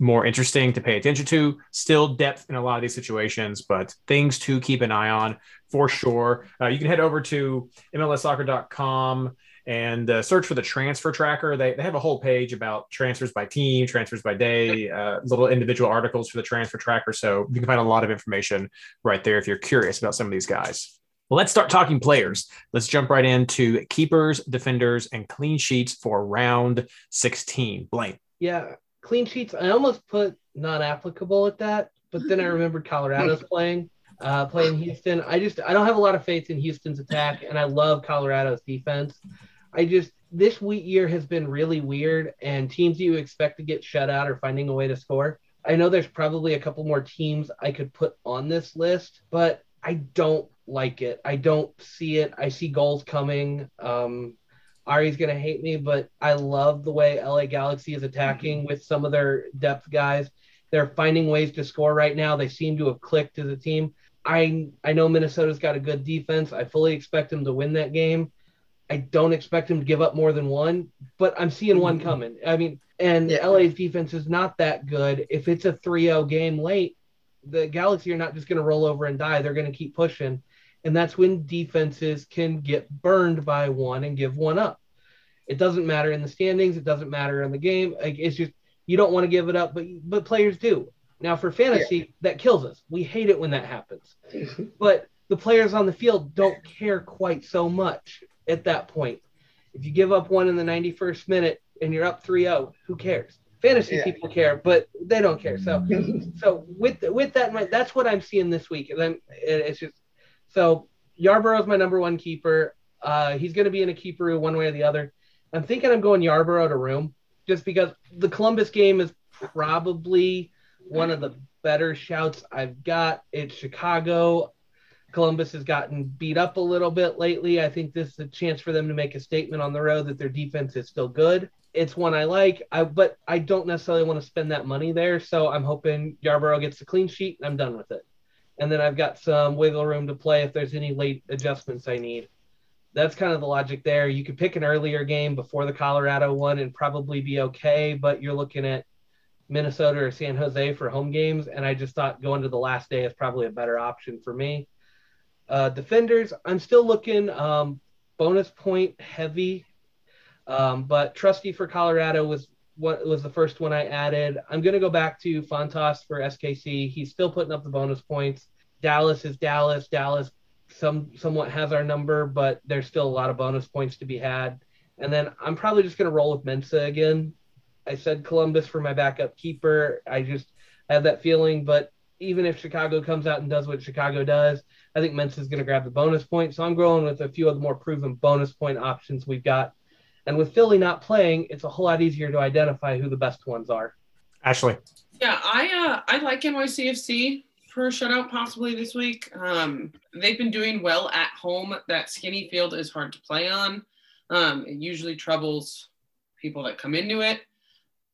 more interesting to pay attention to. Still depth in a lot of these situations, but things to keep an eye on for sure. Uh, you can head over to MLSsoccer.com and uh, search for the transfer tracker. They, they have a whole page about transfers by team, transfers by day, uh, little individual articles for the transfer tracker. So you can find a lot of information right there if you're curious about some of these guys. Well, let's start talking players. Let's jump right into keepers, defenders, and clean sheets for round 16. Blaine. Yeah, clean sheets. I almost put not applicable at that, but then I remembered Colorado's playing, uh, playing Houston. I just I don't have a lot of faith in Houston's attack, and I love Colorado's defense. I just this week year has been really weird, and teams you expect to get shut out are finding a way to score. I know there's probably a couple more teams I could put on this list, but I don't like it. I don't see it. I see goals coming. Um, Ari's gonna hate me, but I love the way LA Galaxy is attacking mm-hmm. with some of their depth guys. They're finding ways to score right now. They seem to have clicked as a team. I I know Minnesota's got a good defense. I fully expect them to win that game. I don't expect them to give up more than one, but I'm seeing one mm-hmm. coming. I mean, and Yeah. LA's defense is not that good. If it's a 3-0 game late, the Galaxy are not just going to roll over and die. They're going to keep pushing. And that's when defenses can get burned by one and give one up. It doesn't matter in the standings. It doesn't matter in the game. Like, it's just you don't want to give it up, but but players do. Now for fantasy, that kills us. We hate it when that happens. Mm-hmm. But the players on the field don't care quite so much at that point. If you give up one in the 91st minute and you're up 3-0, who cares? Fantasy Yeah. people care, but they don't care. So so with with that in mind, that's what I'm seeing this week. And then it- it's just so Yarbrough's my number one keeper. Uh, he's going to be in a keeper one way or the other. I'm thinking I'm going Yarbrough to room just because the Columbus game is probably one of the better shouts I've got. It's Chicago. Columbus has gotten beat up a little bit lately. I think this is a chance for them to make a statement on the road that their defense is still good. It's one I like, I, but I don't necessarily want to spend that money there. So I'm hoping Yarbrough gets the clean sheet and I'm done with it. And then I've got some wiggle room to play if there's any late adjustments I need. That's kind of the logic there. You could pick an earlier game before the Colorado one and probably be okay, but you're looking at Minnesota or San Jose for home games. And I just thought going to the last day is probably a better option for me. Uh, defenders, I'm still looking um, bonus point heavy, um, but Trusty for Colorado was what was the first one I added. I'm going to go back to Fontas for SKC. He's still putting up the bonus points. Dallas is Dallas. Dallas some somewhat has our number, but there's still a lot of bonus points to be had. And then I'm probably just going to roll with Mensah again. I said Columbus for my backup keeper. I just have that feeling, but even if Chicago comes out and does what Chicago does, I think Mensah is going to grab the bonus point. So I'm going with a few of the more proven bonus point options we've got. And with Philly not playing, it's a whole lot easier to identify who the best ones are. Ashley. Yeah, I uh, I like NYCFC for a shutout possibly this week. Um, they've been doing well at home. That skinny field is hard to play on. Um, it usually troubles people that come into it.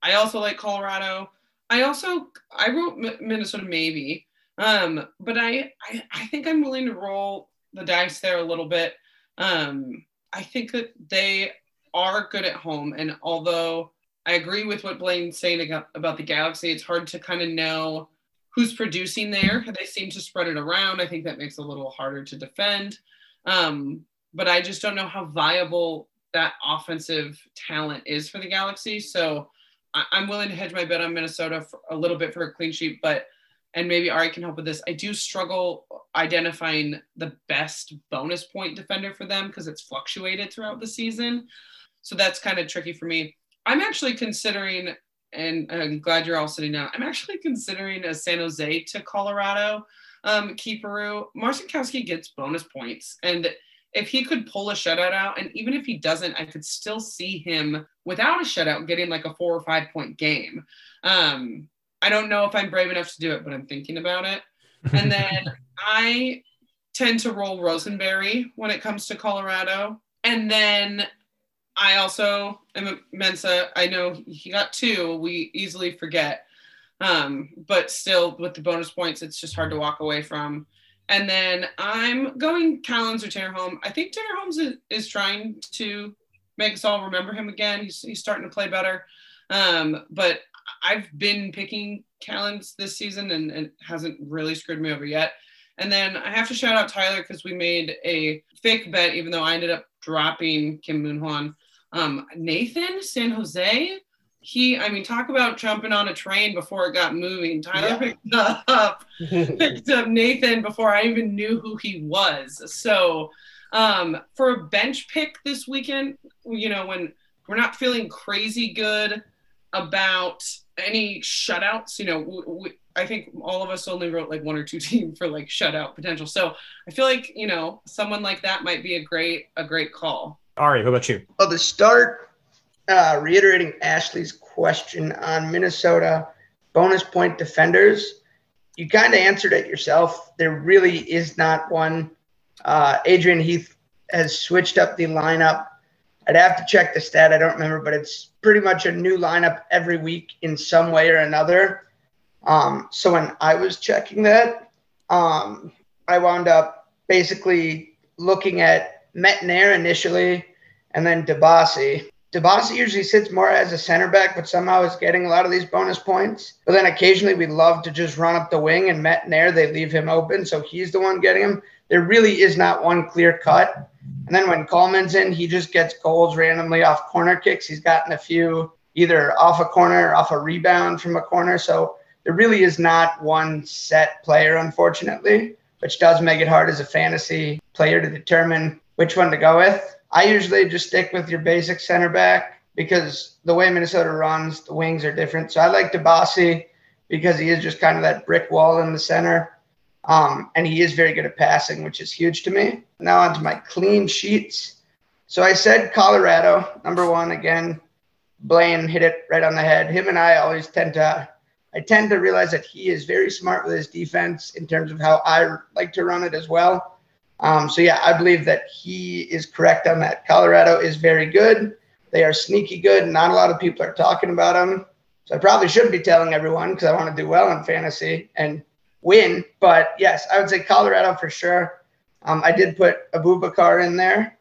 I also like Colorado. I also I wrote M- Minnesota maybe, um, but I, I I think I'm willing to roll the dice there a little bit. Um, I think that they are good at home, and although I agree with what Blaine's saying about, the Galaxy. It's hard to kind of know who's producing there. They seem to spread it around. I think that makes it a little harder to defend. Um, but I just don't know how viable that offensive talent is for the Galaxy. So I, I'm willing to hedge my bet on Minnesota a little bit for a clean sheet, but and maybe Ari can help with this. I do struggle identifying the best bonus point defender for them because it's fluctuated throughout the season. So that's kind of tricky for me. I'm actually considering, and I'm glad you're all sitting down. I'm actually considering a San Jose to Colorado um, keeper. Marcinkowski gets bonus points, and if he could pull a shutout out, and even if he doesn't, I could still see him without a shutout getting like a four or five point game. Um, I don't know if I'm brave enough to do it, but I'm thinking about it. And then I tend to roll Rosenberry when it comes to Colorado. And then I also am a Mensah. I know he got two. We easily forget. Um, but still, with the bonus points, it's just hard to walk away from. And then I'm going Callens or Tanner Home. I think Tanner Holmes is, is trying to make us all remember him again. He's, he's starting to play better. Um, but I've been picking Callens this season and, and hasn't really screwed me over yet. And then I have to shout out Tyler because we made a fake bet, even though I ended up dropping Kim Moon Hwan. Um, Nathan San Jose, he, I mean, talk about jumping on a train before it got moving. Tyler yeah. picked up, picked up Nathan before I even knew who he was. So um, for a bench pick this weekend, you know, when we're not feeling crazy good about any shutouts. You know, we, I think all of us only wrote like one or two team for like shutout potential. So I feel like you know someone like that might be a great a great call. Ari, what about you? Well, to start, uh, reiterating Ashley's question on Minnesota bonus point defenders, you kind of answered it yourself. There really is not one. Uh, Adrian Heath has switched up the lineup I'd have to check the stat. I don't remember, but it's pretty much a new lineup every week in some way or another. Um, so when I was checking that, um, I wound up basically looking at Métanire initially and then Dibassy. Dibassy usually sits more as a center back, but somehow is getting a lot of these bonus points. But then occasionally we love to just run up the wing and Métanire, they leave him open. So he's the one getting him. There really is not one clear cut. And then when Kallman's in, he just gets goals randomly off corner kicks. He's gotten a few either off a corner or off a rebound from a corner. So there really is not one set player, unfortunately, which does make it hard as a fantasy player to determine which one to go with. I usually just stick with your basic center back because the way Minnesota runs, the wings are different. So I like Dibassy because he is just kind of that brick wall in the center. Um, and he is very good at passing, which is huge to me. Now onto my clean sheets. So I said Colorado, number one again. Blaine hit it right on the head. Him and I always tend to, I tend to realize that he is very smart with his defense in terms of how I like to run it as well. Um, so yeah, I believe that he is correct on that. Colorado is very good. They are sneaky good. Not a lot of people are talking about them. So I probably shouldn't be telling everyone because I want to do well in fantasy. And win. But yes, I would say Colorado for sure. Um, I did put Abubakar in there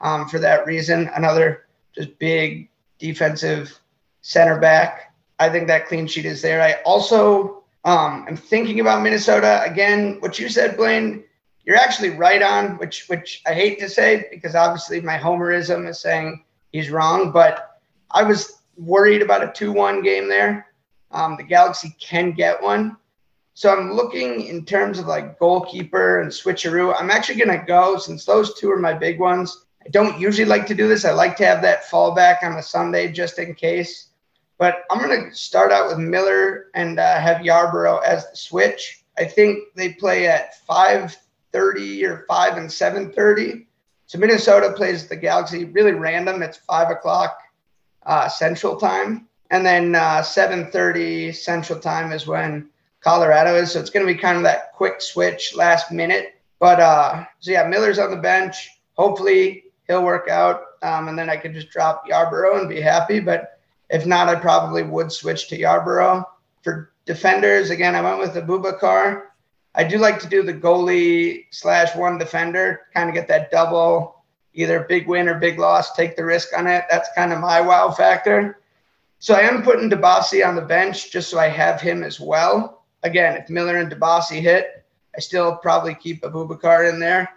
um, for that reason. Another just big defensive center back. I think that clean sheet is there. I also um, am thinking about Minnesota again. What you said, Blaine, you're actually right on. Which which I hate to say because obviously my homerism is saying he's wrong. But I was worried about a two-one game there. Um, the Galaxy can get one. So I'm looking in terms of like goalkeeper and switcheroo. I'm actually going to go since those two are my big ones. I don't usually like to do this. I like to have that fallback on a Sunday just in case. But I'm going to start out with Miller and uh, have Yarbrough as the switch. I think they play at 5:30 or 5 and 7:30. So Minnesota plays the Galaxy really random. It's five o'clock uh, Central Time, and then uh, 7:30 Central Time is when Colorado is. So it's going to be kind of that quick switch last minute. But uh, so yeah, Miller's on the bench. Hopefully he'll work out, um, and then I could just drop Yarbrough and be happy. But if not, I probably would switch to Yarbrough. For defenders, again, I went with the Bubakar. I do like to do the goalie slash one defender, kind of get that double, either big win or big loss, take the risk on it. That's kind of my wow factor. So I am putting Dibassy on the bench just so I have him as well again, if Miller and Dibassy hit, I still probably keep Abubakar in there.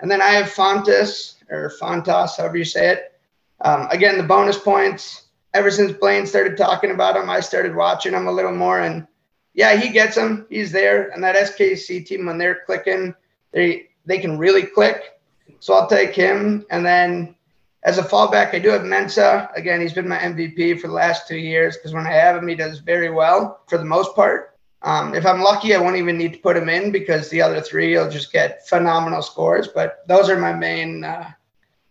And then I have Fontas or Fontas, however you say it. Um, again, the bonus points. Ever since Blaine started talking about him, I started watching him a little more, and yeah, he gets him. He's there, and that SKC team when they're clicking, they they can really click. So I'll take him, and then as a fallback, I do have Mensah. Again, he's been my MVP for the last two years because when I have him, he does very well for the most part. Um, if I'm lucky, I won't even need to put him in because the other three will just get phenomenal scores. But those are my main uh,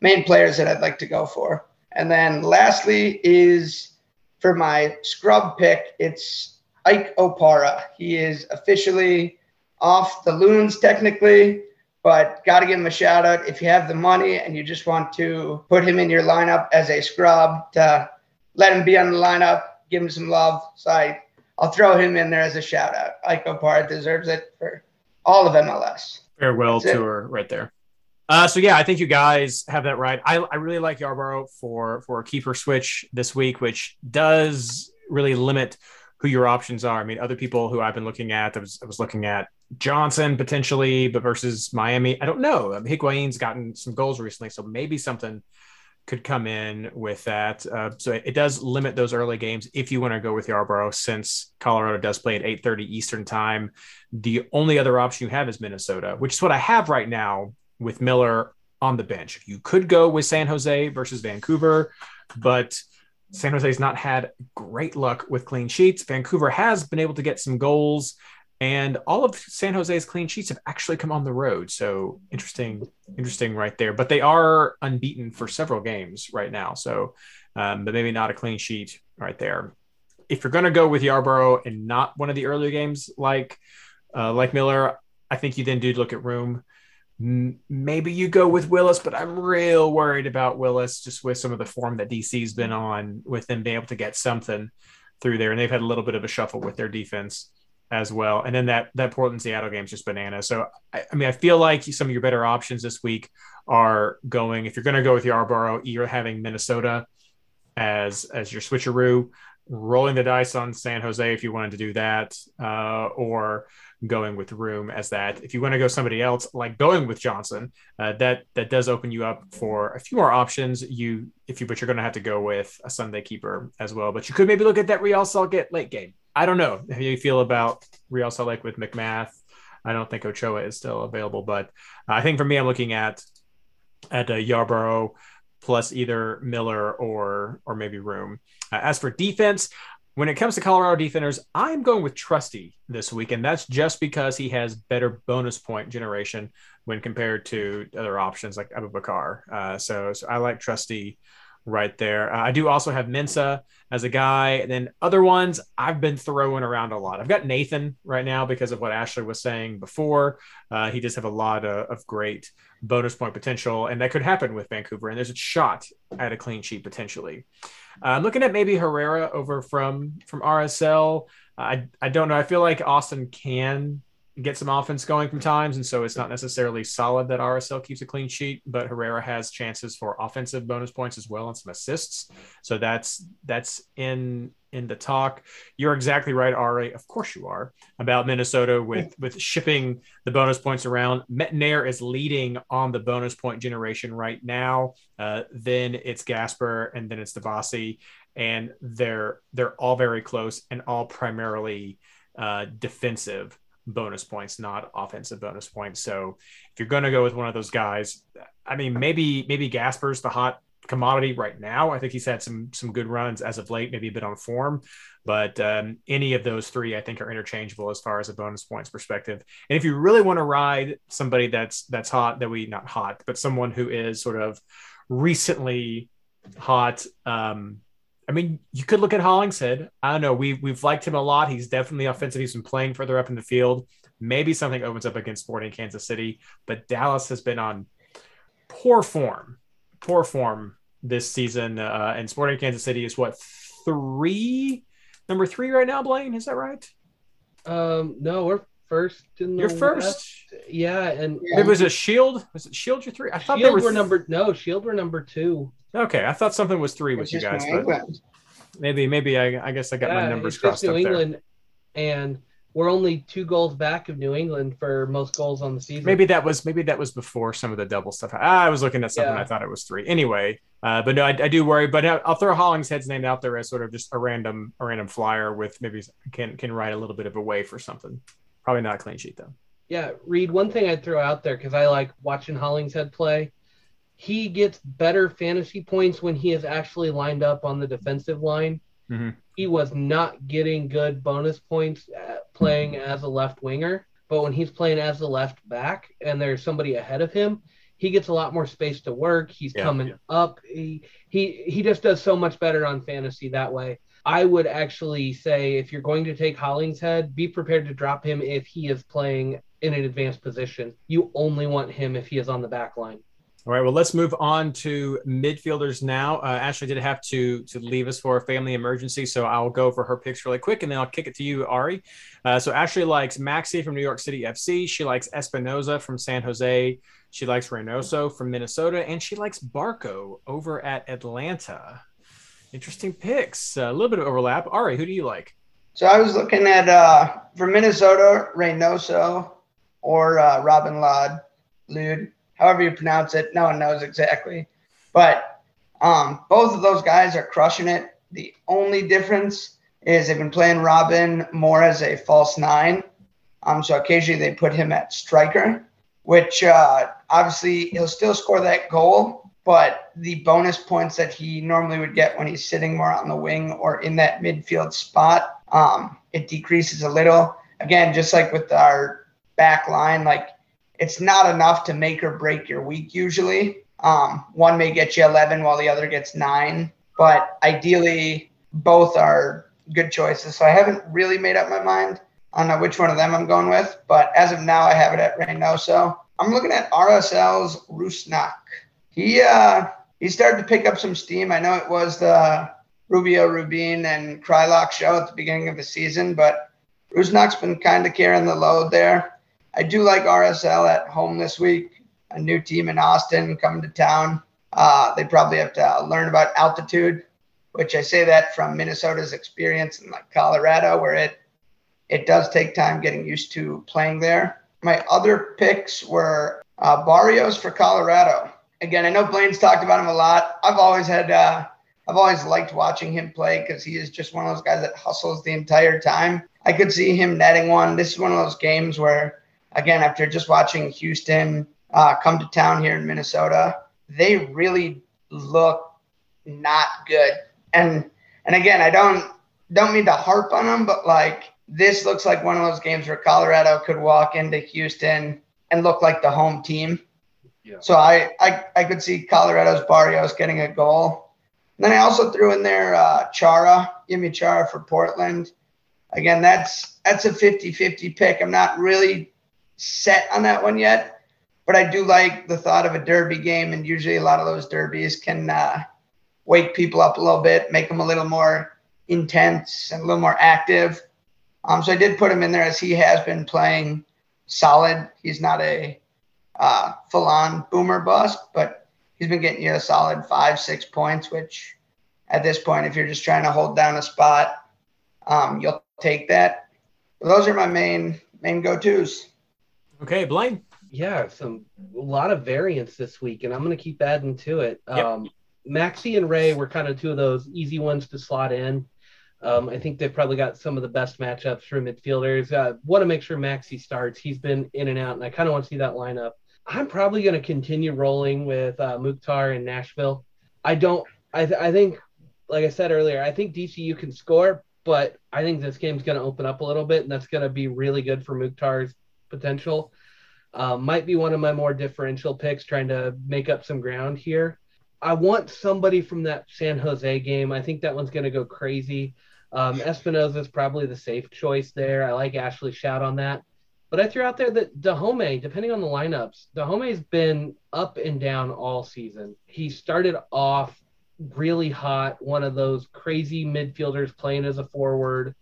main players that I'd like to go for. And then lastly is for my scrub pick, it's Ike Opara. He is officially off the loons technically, but got to give him a shout out. If you have the money and you just want to put him in your lineup as a scrub to let him be on the lineup, give him some love. So I, I'll throw him in there as a shout out. Ike Opara deserves it for all of MLS. Farewell That's tour it. right there. Uh, so yeah, I think you guys have that right. I, I really like Yarbrough for for a keeper switch this week, which does really limit who your options are. I mean, other people who I've been looking at, I was I was looking at Johnson potentially, but versus Miami, I don't know. Mean, Higuain's gotten some goals recently, so maybe something could come in with that. Uh, so it, it, does limit those early games if you want to go with Yarbrough, since Colorado does play at 8:30 Eastern time. The only other option you have is Minnesota, which is what I have right now with Miller on the bench. You could go with San Jose versus Vancouver, but San Jose's not had great luck with clean sheets. Vancouver has been able to get some goals, and all of San Jose's clean sheets have actually come on the road. So interesting, interesting right there. But they are unbeaten for several games right now. So, um, but maybe not a clean sheet right there. If you're going to go with Yarbrough and not one of the earlier games like uh, like Miller, I think you then do look at Room maybe you go with Willis, but I'm real worried about Willis just with some of the form that DC's been on, with them being able to get something through there, and they've had a little bit of a shuffle with their defense as well. And then that that Portland Seattle game is just banana. So I, I, mean, I feel like some of your better options this week are going if you're going to go with Yarbrough, you're having Minnesota as as your switcheroo, rolling the dice on San Jose if you wanted to do that, uh, or going with Room as that. If you want to go somebody else, like going with Johnson, uh, that that does open you up for a few more options. You if you but you're going to have to go with a Sunday keeper as well. But you could maybe look at that Real Salt get late game. I don't know how you feel about Real Salt Lake with MacMath. I don't think Ochoa is still available, but I think for me, I'm looking at at uh, Yarbrough plus either Miller or or maybe Room. Uh, as for defense, when it comes to Colorado defenders, I'm going with Trusty this week, and that's just because he has better bonus point generation when compared to other options like Abubakar. Uh, so, so I like Trusty right there. Uh, I do also have Mensah as a guy. And then other ones I've been throwing around a lot. I've got Nathan right now because of what Ashley was saying before. Uh, he does have a lot of, of, great bonus point potential, and that could happen with Vancouver. And there's a shot at a clean sheet potentially. Uh, I'm looking at maybe Herrera over from from RSL. I I don't know. I feel like Austin can get some offense going from times, and so it's not necessarily solid that RSL keeps a clean sheet, but Herrera has chances for offensive bonus points as well and some assists. So that's that's in in the talk. You're exactly right, Ari. Of course you are about Minnesota with with shipping the bonus points around. Métanire is leading on the bonus point generation right now. Uh, then it's Gasper, and then it's Dibassy, and they're they're all very close and all primarily uh, defensive bonus points, not offensive bonus points. So if you're going to go with one of those guys, I mean, maybe maybe Gasper's the hot commodity right now. I think he's had some some good runs as of late, maybe a bit on form, but um, any of those three I think are interchangeable as far as a bonus points perspective. And if you really want to ride somebody that's that's hot, that we not hot, but someone who is sort of recently hot. Um, I mean, you could look at Hollingshead. I don't know. We we've liked him a lot. He's definitely offensive. He's been playing further up in the field. Maybe something opens up against Sporting Kansas City, but Dallas has been on poor form, poor form this season. Uh, and Sporting Kansas City is what three, number three right now. Blaine, is that right? Um, no, we're first in the. You're first. West. Yeah, and yeah. it was a Shield. Was it Shield? Your three? I thought Shield they were, th- were number. No, Shield were number two. Okay, I thought something was three with you guys, but maybe maybe I, I guess I got yeah, my numbers crossed New up England, there. and we're only two goals back of New England for most goals on the season. Maybe that was maybe that was before some of the double stuff. I was looking at something. Yeah. I thought it was three. Anyway, uh, but no, I, I do worry. But I- I'll throw Hollingshead's name out there as sort of just a random a random flyer with maybe can can write a little bit of a way for something. Probably not a clean sheet though. Yeah, Reed, one thing I'd throw out there because I like watching Hollingshead play. He gets better fantasy points when he is actually lined up on the defensive line. Mhm. He was not getting good bonus points playing as a left winger, but when he's playing as a left back and there's somebody ahead of him, he gets a lot more space to work. He's Yeah. coming up. He, he he just does so much better on fantasy that way. I would actually say if you're going to take Hollingshead, be prepared to drop him if he is playing in an advanced position. You only want him if he is on the back line. All right, well, let's move on to midfielders now. Uh, Ashley did have to to leave us for a family emergency, so I'll go for her picks really quick, and then I'll kick it to you, Ari. Uh, so Ashley likes Maxi from New York City FC. She likes Espinoza from San Jose. She likes Reynoso from Minnesota, and she likes Barco over at Atlanta. Interesting picks. A little bit of overlap. Ari, who do you like? So I was looking at uh, for Minnesota, Reynoso or uh, Robin Lod, Lude, however you pronounce it. No one knows exactly, but um, both of those guys are crushing it. The only difference is they've been playing Robin more as a false nine. Um, so occasionally they put him at striker, which uh, obviously he'll still score that goal, but the bonus points that he normally would get when he's sitting more on the wing or in that midfield spot, um, it decreases a little. Again, just like with our back line, like it's not enough to make or break your week usually. Um, one may get you 11 while the other gets nine, but ideally both are good choices. So I haven't really made up my mind on uh, which one of them I'm going with, but as of now, I have it at Reynoso. I'm looking at RSL's Rusnak. He uh, he started to pick up some steam. I know it was the Rubio, Rubin, and Kreilach show at the beginning of the season, but Rusnak's been kind of carrying the load there. I do like RSL at home this week. A new team in Austin coming to town. Uh, they probably have to learn about altitude, which I say that from Minnesota's experience in like Colorado, where it it does take time getting used to playing there. My other picks were uh, Barrios for Colorado. Again, I know Blaine's talked about him a lot. I've always had, uh, I've always liked watching him play because he is just one of those guys that hustles the entire time. I could see him netting one. This is one of those games where, again, after just watching Houston uh, come to town here in Minnesota, they really look not good. And and again, I don't don't mean to harp on them, but like this looks like one of those games where Colorado could walk into Houston and look like the home team. So I, I I could see Colorado's Barrios getting a goal. And then I also threw in there uh, Chara, Yimmi Chara for Portland. Again, that's that's a 50-50 pick. I'm not really set on that one yet, but I do like the thought of a derby game, and usually a lot of those derbies can uh, wake people up a little bit, make them a little more intense and a little more active. Um, so I did put him in there as he has been playing solid. He's not a uh, full-on boomer bust, but he's been getting you a solid five, six points. Which, at this point, if you're just trying to hold down a spot, um, you'll take that. Those are my main main go-tos. Okay, Blaine. Yeah, some a lot of variance this week, and I'm going to keep adding to it. Yep. Um, Maxi and Ray were kind of two of those easy ones to slot in. Um, I think they've probably got some of the best matchups for midfielders. Uh, want to make sure Maxi starts. He's been in and out, and I kind of want to see that lineup. I'm probably going to continue rolling with uh, Mukhtar in Nashville. I don't. I, th- I think, like I said earlier, I think DCU can score, but I think this game's going to open up a little bit, and that's going to be really good for Mukhtar's potential. Um, might be one of my more differential picks, trying to make up some ground here. I want somebody from that San Jose game. I think that one's going to go crazy. Um, Espinoza is probably the safe choice there. I like Ashley Shout on that. But I threw out there that Dájome, depending on the lineups, Dájome's been up and down all season. He started off really hot, one of those crazy midfielders playing as a forward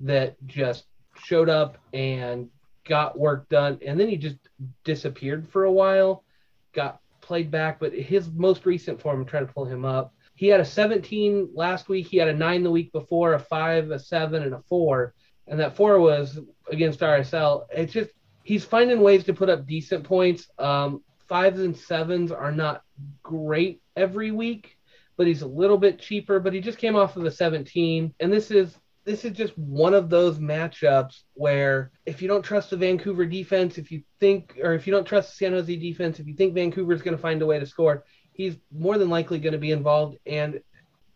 that just showed up and got work done. And then he just disappeared for a while, got played back. But his most recent form, I'm trying to pull him up. He had a 17 last week. He had a nine the week before, a five, a seven, and a four. and that four was against RSL. It's just he's finding ways to put up decent points. Um, fives and sevens are not great every week, but he's a little bit cheaper. But he just came off of a 17, and this is this is just one of those matchups where if you don't trust the Vancouver defense, if you think, or if you don't trust the San Jose defense, if you think Vancouver is going to find a way to score, he's more than likely going to be involved. And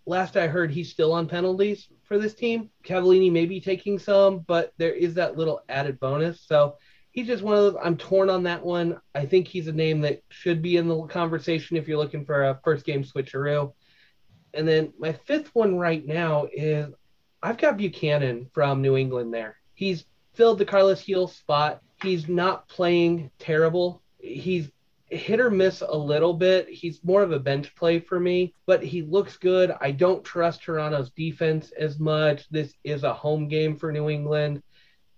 last I heard, he's still on penalties for this team. Cavallini may be taking some, but there is that little added bonus. So he's just one of those. I'm torn on that one. I think he's a name that should be in the conversation if you're looking for a first game switcheroo. And then my fifth one right now is I've got Buchanan from New England there. He's filled the Carles Gil spot. He's not playing terrible. He's hit or miss a little bit. He's more of a bench play for me, but he looks good. I don't trust Toronto's defense as much. This is a home game for New England.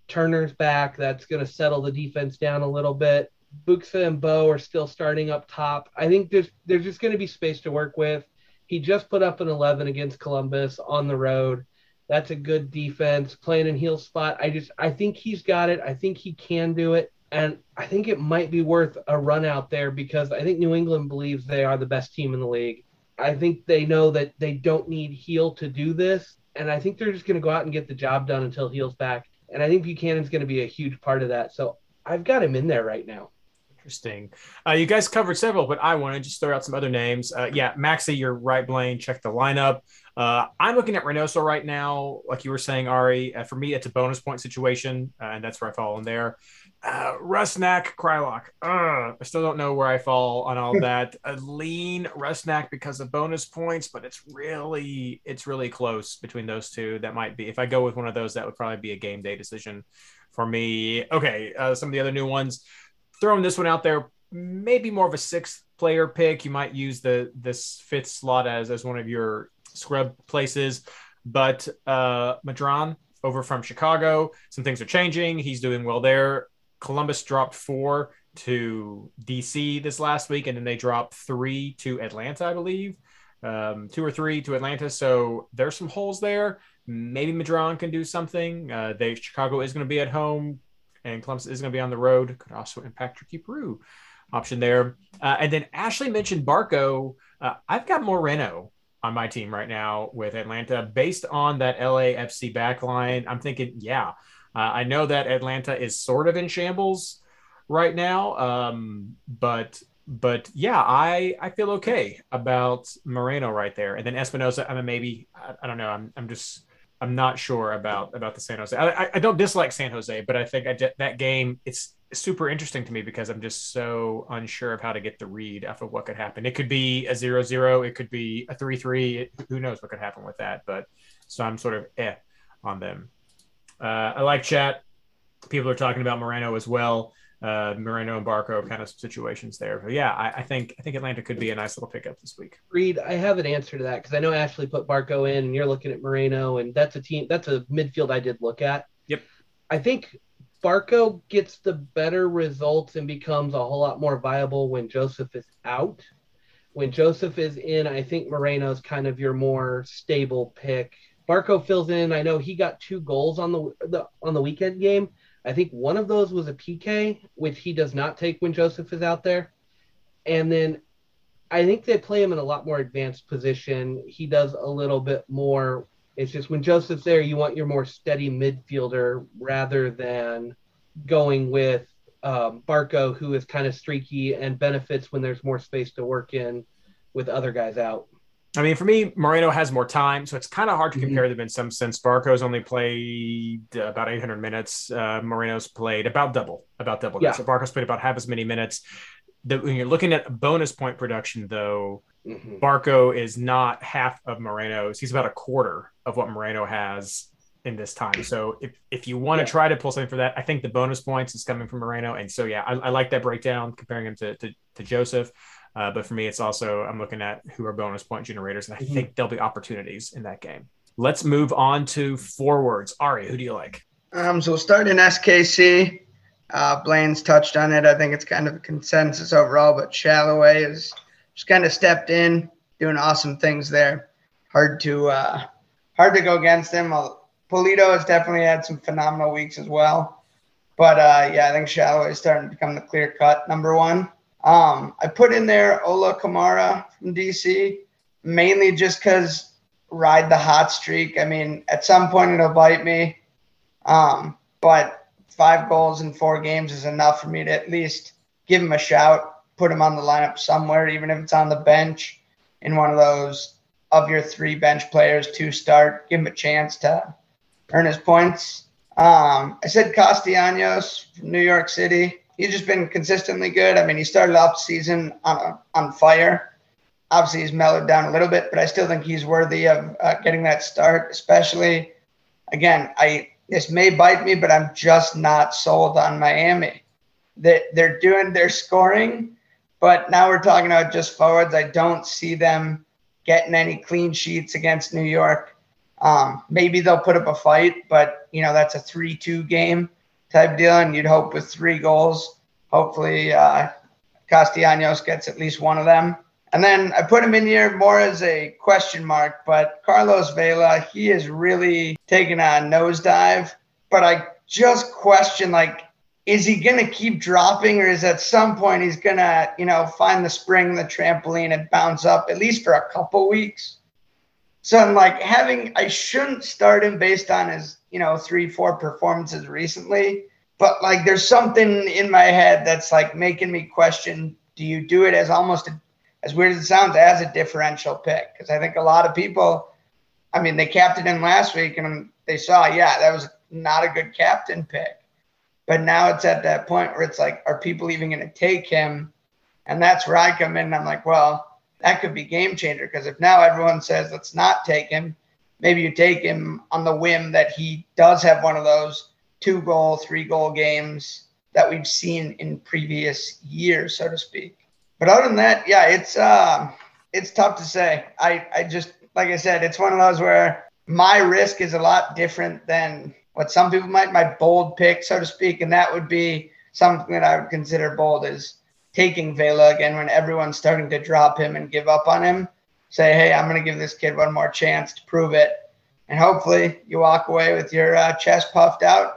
Turner's back. That's going to settle the defense down a little bit. Buksa and Bou are still starting up top. I think there's there's just going to be space to work with. He just put up an 11 against Columbus on the road. That's a good defense playing in Gil spot. I just I think he's got it. I think he can do it. And I think it might be worth a run out there because I think New England believes they are the best team in the league. I think they know that they don't need Gil to do this. And I think they're just going to go out and get the job done until Gil's back. And I think Buchanan's going to be a huge part of that. So I've got him in there right now. Interesting. Uh, you guys covered several, but I want to just throw out some other names. Uh, yeah, Maxi, you're right, Blaine. Check the lineup. Uh, I'm looking at Reynoso right now, like you were saying, Ari. Uh, for me, it's a bonus point situation, uh, and that's where I fall in there. Uh, Rusnak. Uh, I still don't know where I fall on all that. A lean Rusnak because of bonus points, but it's really it's really close between those two. That might be if I go with one of those, that would probably be a game day decision for me. Okay, uh, some of the other new ones. Throwing this one out there, maybe more of a sixth player pick. You might use the this fifth slot as as one of your scrub places. But uh, Medrán over from Chicago, some things are changing. He's doing well there. Columbus dropped four to DC this last week, and then they dropped three to Atlanta, I believe. Um, two or three to Atlanta. So there's some holes there. Maybe Medrán can do something. Uh, they Chicago is going to be at home, and Columbus is going to be on the road. Could also impact Ricky Peru option there. Uh, and then Ashley mentioned Barco. Uh, I've got Moreno on my team right now with Atlanta based on that LAFC backline. I'm thinking, yeah, uh, I know that Atlanta is sort of in shambles right now, um, but but yeah, I I feel okay about Moreno right there, and then Espinoza. I mean, maybe I, I don't know. I'm I'm just I'm not sure about about the San Jose. I, I don't dislike San Jose, but I think I did, that game it's super interesting to me because I'm just so unsure of how to get the read off of what could happen. It could be a zero zero, it could be a three three. Who knows what could happen with that? But so I'm sort of eh on them. Uh, I like chat. People are talking about Moreno as well. Uh, Moreno and Barco kind of situations there. But yeah, I, I, think I think Atlanta could be a nice little pickup this week. Reed, I have an answer to that because I know Ashley put Barco in, and you're looking at Moreno, and that's a team. That's a midfield I did look at. Yep. I think Barco gets the better results and becomes a whole lot more viable when Josef is out. When Josef is in, I think Moreno is kind of your more stable pick. Barco fills in. I know he got two goals on the, the on the weekend game. I think one of those was a PK, which he does not take when Josef is out there. And then I think they play him in a lot more advanced position. He does a little bit more it's just when Josef's there, you want your more steady midfielder rather than going with um, Barco, who is kind of streaky and benefits when there's more space to work in with other guys out. I mean, for me, Moreno has more time, so it's kind of hard to mm-hmm. compare them in some sense. Barco's only played about 800 minutes. Uh, Moreno's played about double, about double. Yeah. So Barco's played about half as many minutes. The, when you're looking at bonus point production, though, Mm-hmm. Barco is not half of Moreno's. He's about a quarter of what Moreno has in this time. So if, if you want to yeah. try to pull something for that, I think the bonus points is coming from Moreno. And so, yeah, I, I like that breakdown comparing him to, to, to Josef. Uh, but for me, it's also, I'm looking at who are bonus point generators. And I mm-hmm. think there'll be opportunities in that game. Let's move on to forwards. Ari, who do you like? Um, so starting SKC, uh, Blaine's touched on it. I think it's kind of a consensus overall, but Salloi is – just kind of stepped in, doing awesome things there. Hard to uh, hard to go against him. I'll has definitely had some phenomenal weeks as well. But uh, yeah, I think Salloi is starting to become the clear cut number one. Um, I put in there Ola Kamara from DC, mainly just because ride the hot streak. I mean, at some point it'll bite me. Um, but five goals in four games is enough for me to at least give him a shout, put him on the lineup somewhere, even if it's on the bench in one of those of your three bench players to start, give him a chance to earn his points. Um, I said Castellanos from New York City. He's just been consistently good. I mean, he started off the season on a, on fire. Obviously, he's mellowed down a little bit, but I still think he's worthy of uh, getting that start. Especially, again, I this may bite me, but I'm just not sold on Miami. That they're doing their scoring, but now we're talking about just forwards. I don't see them getting any clean sheets against New York. Um, maybe they'll put up a fight, but you know that's a three-two game type deal, and you'd hope with three goals, hopefully uh, Castellanos gets at least one of them. And then I put him in here more as a question mark, but Carlos Vela, he is really taking a nosedive. But I just question like, is he gonna keep dropping, or is at some point he's gonna, you know, find the spring, the trampoline, and bounce up at least for a couple weeks? So I'm like having I shouldn't start him based on his, you know, three, four performances recently. But like there's something in my head that's like making me question, do you do it as almost a as weird as it sounds, as a differential pick. Because I think a lot of people, I mean, they captained him last week and they saw, yeah, that was not a good captain pick. But now it's at that point where it's like, are people even going to take him? And that's where I come in I'm like, well, that could be game changer. Because if now everyone says, let's not take him, maybe you take him on the whim that he does have one of those two goal, three goal games that we've seen in previous years, so to speak. But other than that, yeah, it's uh, it's tough to say. I I just like I said, it's one of those where my risk is a lot different than what some people might my bold pick, so to speak, and that would be something that I would consider bold is taking Vela again when everyone's starting to drop him and give up on him. Say, hey, I'm going to give this kid one more chance to prove it, and hopefully you walk away with your uh, chest puffed out,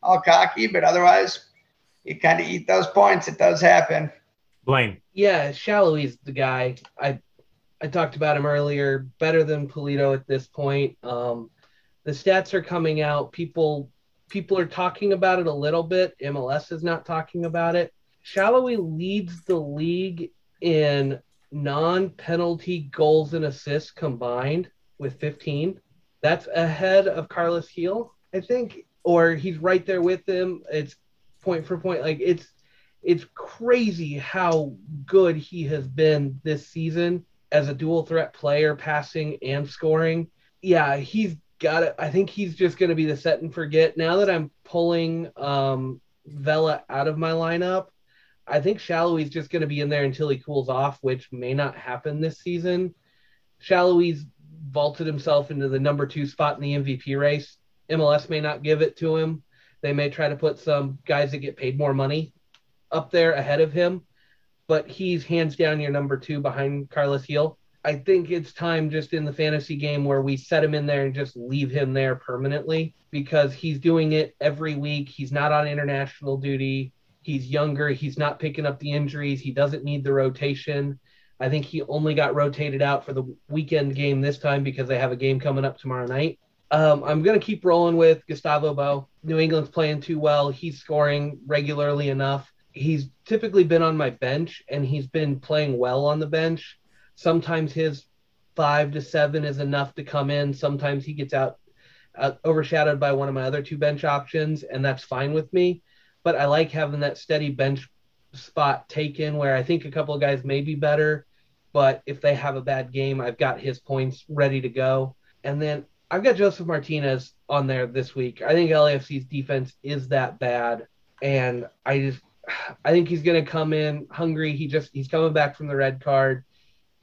all cocky, but otherwise you kind of eat those points. It does happen. Blaine. Yeah, Salloi's the guy. I I talked about him earlier. Better than Pulido at this point. Um, the stats are coming out. People people are talking about it a little bit. MLS is not talking about it. Salloi leads the league in non-penalty goals and assists combined with 15. That's ahead of Carlos Gil, I think, or he's right there with him. It's point for point. Like it's it's crazy how good he has been this season as a dual threat player, passing and scoring. Yeah, he's got it. I think he's just going to be the set and forget. Now that I'm pulling um, Vela out of my lineup, I think Salloi's just going to be in there until he cools off, which may not happen this season. Salloi's vaulted himself into the number two spot in the MVP race. MLS may not give it to him. They may try to put some guys that get paid more money up there ahead of him, but he's hands down your number two behind Carlos Gil. I think it's time just in the fantasy game where we set him in there and just leave him there permanently because he's doing it every week. He's not on international duty. He's younger. He's not picking up the injuries. He doesn't need the rotation. I think he only got rotated out for the weekend game this time because they have a game coming up tomorrow night. Um, I'm going to keep rolling with Gustavo Bou. New England's playing too well. He's scoring regularly enough he's typically been on my bench and he's been playing well on the bench. Sometimes his five to seven is enough to come in. Sometimes he gets out uh, overshadowed by one of my other two bench options, and that's fine with me. But I like having that steady bench spot taken where I think a couple of guys may be better, but if they have a bad game, I've got his points ready to go. And then I've got Josef Martinez on there this week. I think LAFC's defense is that bad. And I just I think he's going to come in hungry. He just he's coming back from the red card.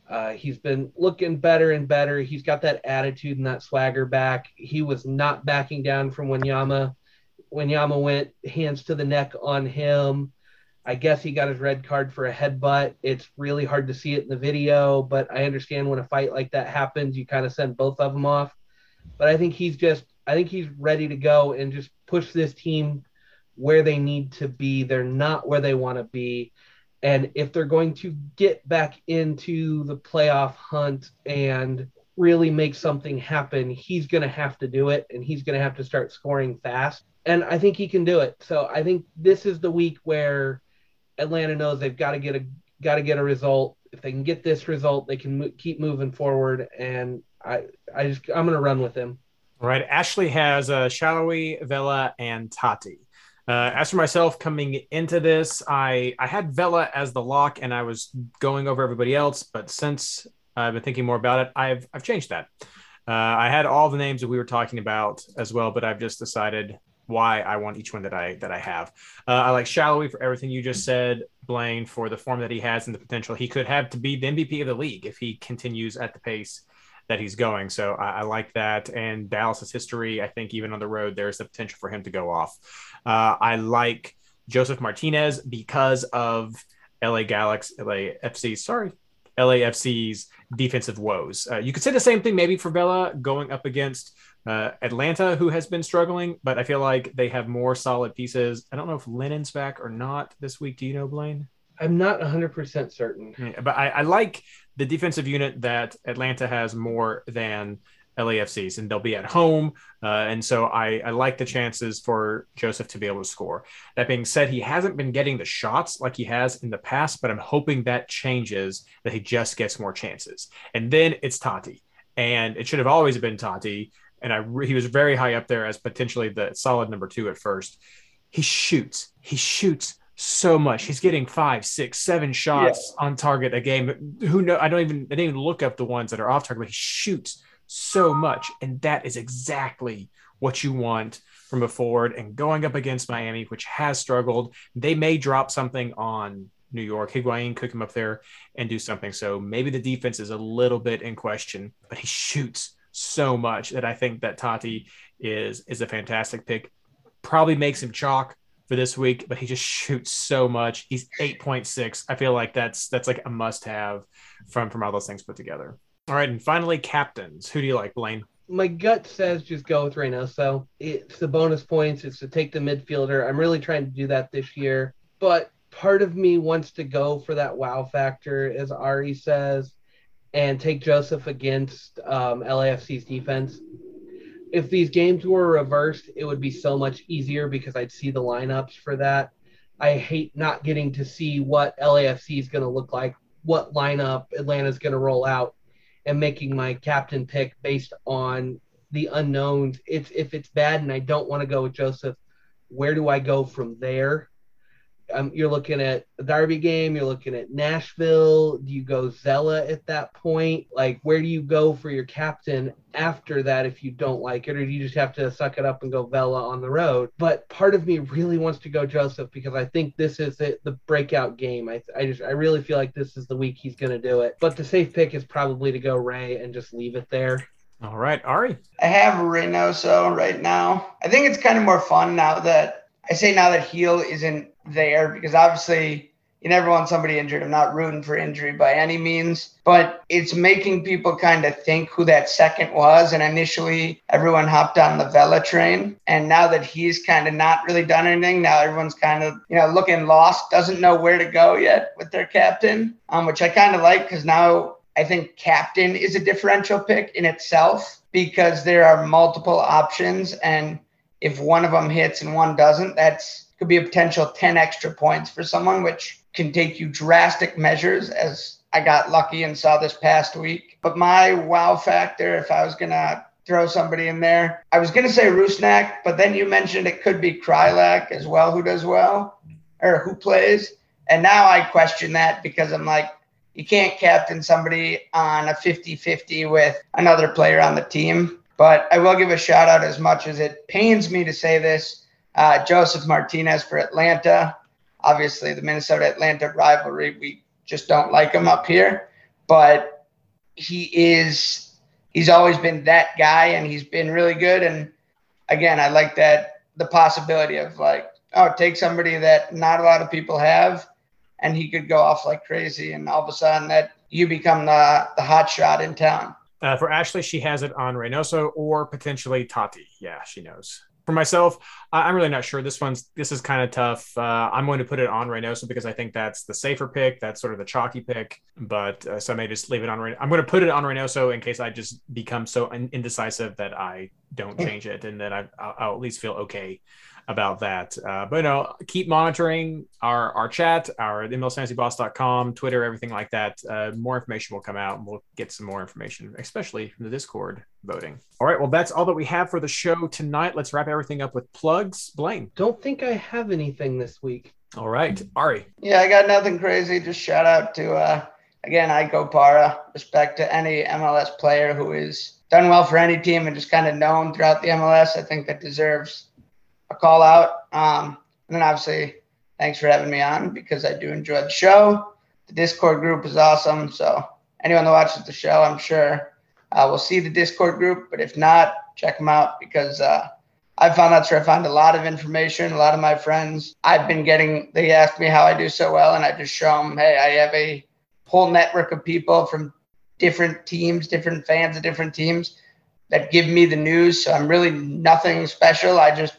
Uh, he's been looking better and better. He's got that attitude and that swagger back. He was not backing down from when When Yama went hands to the neck on him. I guess he got his red card for a headbutt. It's really hard to see it in the video, but I understand when a fight like that happens, you kind of send both of them off. But I think he's just I think he's ready to go and just push this team where they need to be. They're not where they want to be. And if they're going to get back into the playoff hunt and really make something happen, he's going to have to do it and he's going to have to start scoring fast. And I think he can do it. So I think this is the week where Atlanta knows they've got to get a got to get a result. If they can get this result, they can mo- keep moving forward. And I, I just, I'm to run with him. All right. Ashley has uh, Salloi, Vela, and Tati. Uh, as for myself coming into this, I, I had Vela as the lock and I was going over everybody else. But since I've been thinking more about it, I've, I've changed that. Uh, I had all the names that we were talking about as well, but I've just decided why I want each one that I that I have. Uh, I like Salloi for everything you just said. Blaine for the form that he has and the potential he could have to be the MVP of the league if he continues at the pace that he's going. So I, I like that. And Dallas's history, I think even on the road, there's the potential for him to go off. Uh, I like Josef Martinez because of LA Galaxy, LAFC. Sorry, LAFC's defensive woes. Uh, you could say the same thing maybe for Vela going up against uh, Atlanta, who has been struggling, but I feel like they have more solid pieces. I don't know if Lennon's back or not this week. Do you know, Blaine? I'm not 100% certain. Yeah, but I, I, like the defensive unit that Atlanta has more than LAFC's, and they'll be at home. Uh, and so I, I like the chances for Josef to be able to score. That being said, he hasn't been getting the shots like he has in the past, but I'm hoping that changes, that he just gets more chances. And then it's Tati. And it should have always been Tati and I he was very high up there as potentially the solid number two at first. He shoots. He shoots so much. He's getting five, six, seven shots yeah. on target a game. Who know? I don't even I didn't even look up the ones that are off target, but he shoots so much, and that is exactly what you want from a forward. And going up against Miami, which has struggled, they may drop something on New York. Higuain cook him up there and do something. So maybe the defense is a little bit in question, but he shoots so much that I think that Tati is is a fantastic pick. Probably makes him chalk for this week, but he just shoots so much. He's 8.6. I feel like that's that's like a must have from from all those things put together. All right, and finally captains. Who do you like, Blaine? My gut says just go with Reynoso. It's the bonus points. It's to take the midfielder. I'm really trying to do that this year, but part of me wants to go for that wow factor, as Ari says and take Josef against um, LAFC's defense. If these games were reversed, it would be so much easier because I'd see the lineups for that. I hate not getting to see what LAFC is going to look like, what lineup Atlanta's going to roll out, and making my captain pick based on the unknowns. It's if it's bad and I don't want to go with Josef, where do I go from there? Um, you're looking at a Derby game, you're looking at Nashville. Do you go Zella at that point? Like, where do you go for your captain after that if you don't like it, or do you just have to suck it up and go Vela on the road? But part of me really wants to go Josef because I think this is it, the breakout game. I, I just I really feel like this is the week he's going to do it. But the safe pick is probably to go Ray and just leave it there. All right, Ari. I have Reynoso right now. I think it's kind of more fun now that I say now that Gil isn't there because obviously you never want somebody injured. I'm not rooting for injury by any means, but it's making people kind of think who that second was. And initially, everyone hopped on the Vela train. And now that he's kind of not really done anything, now everyone's kind of, you know, looking lost, doesn't know where to go yet with their captain, um, which I kind of like because now I think captain is a differential pick in itself because there are multiple options. And if one of them hits and one doesn't, that's could be a potential 10 extra points for someone, which can take you drastic measures as I got lucky and saw this past week. But my wow factor, if I was going to throw somebody in there, I was going to say Rusnak, but then you mentioned it could be Kreilach as well, who does well or who plays. And now I question that because I'm like, you can't captain somebody on a 50 50 with another player on the team. But I will give a shout out as much as it pains me to say this uh, Josef Martinez for Atlanta. Obviously, the Minnesota Atlanta rivalry, we just don't like him up here. But he is, he's always been that guy and he's been really good. And again, I like that the possibility of like, oh, take somebody that not a lot of people have and he could go off like crazy. And all of a sudden, that you become the, the hot shot in town. Uh, for Ashley, she has it on Reynoso or potentially Tati. Yeah, she knows. For myself, I'm really not sure. This one's this is kind of tough. Uh, I'm going to put it on Reynoso because I think that's the safer pick. That's sort of the chalky pick. But uh, so I may just leave it on. I'm going to put it on Reynoso in case I just become so indecisive that I don't change it, and then I, I'll, I'll at least feel okay about that. Uh, but you know, keep monitoring our our chat, our MLSFantasyBoss.com, Twitter, everything like that. Uh, more information will come out, and we'll get some more information, especially from the Discord voting. All right, well, that's all that we have for the show tonight. Let's wrap everything up with plugs. Blaine. Don't think I have anything this week. All right, Ari. Yeah, I got nothing crazy. Just shout out to uh, again Ike Opara. Respect to any MLS player who is done well for any team and just kind of known throughout the MLS. I think that deserves a call out. Um, and then obviously, thanks for having me on because I do enjoy the show. The Discord group is awesome. So anyone that watches the show, I'm sure uh, will see the Discord group. But if not, check them out because uh, I found that's where I found a lot of information. A lot of my friends, I've been getting, they ask me how I do so well, and I just show them, hey, I have a whole network of people from different teams, different fans of different teams that give me the news. So I'm really nothing special. I just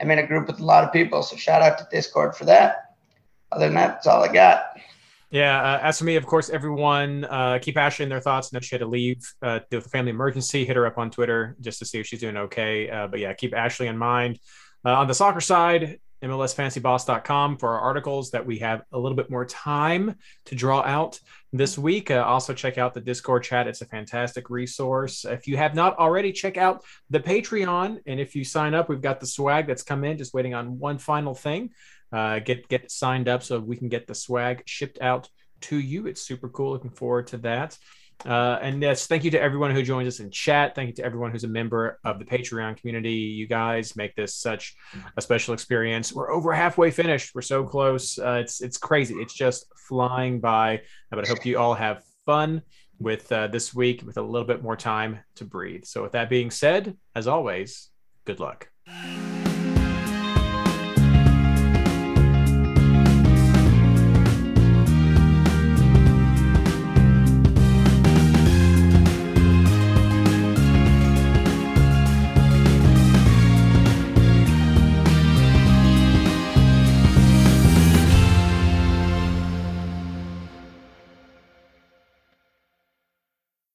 am in a group with a lot of people. So shout out to Discord for that. Other than that, that's all I got. Yeah, uh, as for me, of course, everyone uh, keep Ashley in their thoughts. Know she had to leave uh, due to a family emergency. Hit her up on Twitter just to see if she's doing okay. Uh, but yeah, keep Ashley in mind. Uh, on the soccer side, MLSFantasyBoss.com for our articles that we have a little bit more time to draw out this week. Uh, also, check out the Discord chat. It's a fantastic resource. If you have not already, check out the Patreon. And if you sign up, we've got the swag that's come in, just waiting on one final thing. Uh, get get signed up so we can get the swag shipped out to you. It's super cool. Looking forward to that. Uh, and yes, thank you to everyone who joins us in chat. Thank you to everyone who's a member of the Patreon community. You guys make this such a special experience. We're over halfway finished. We're so close. Uh, it's it's crazy. It's just flying by. But I hope you all have fun with uh, this week with a little bit more time to breathe. So with that being said, as always, good luck.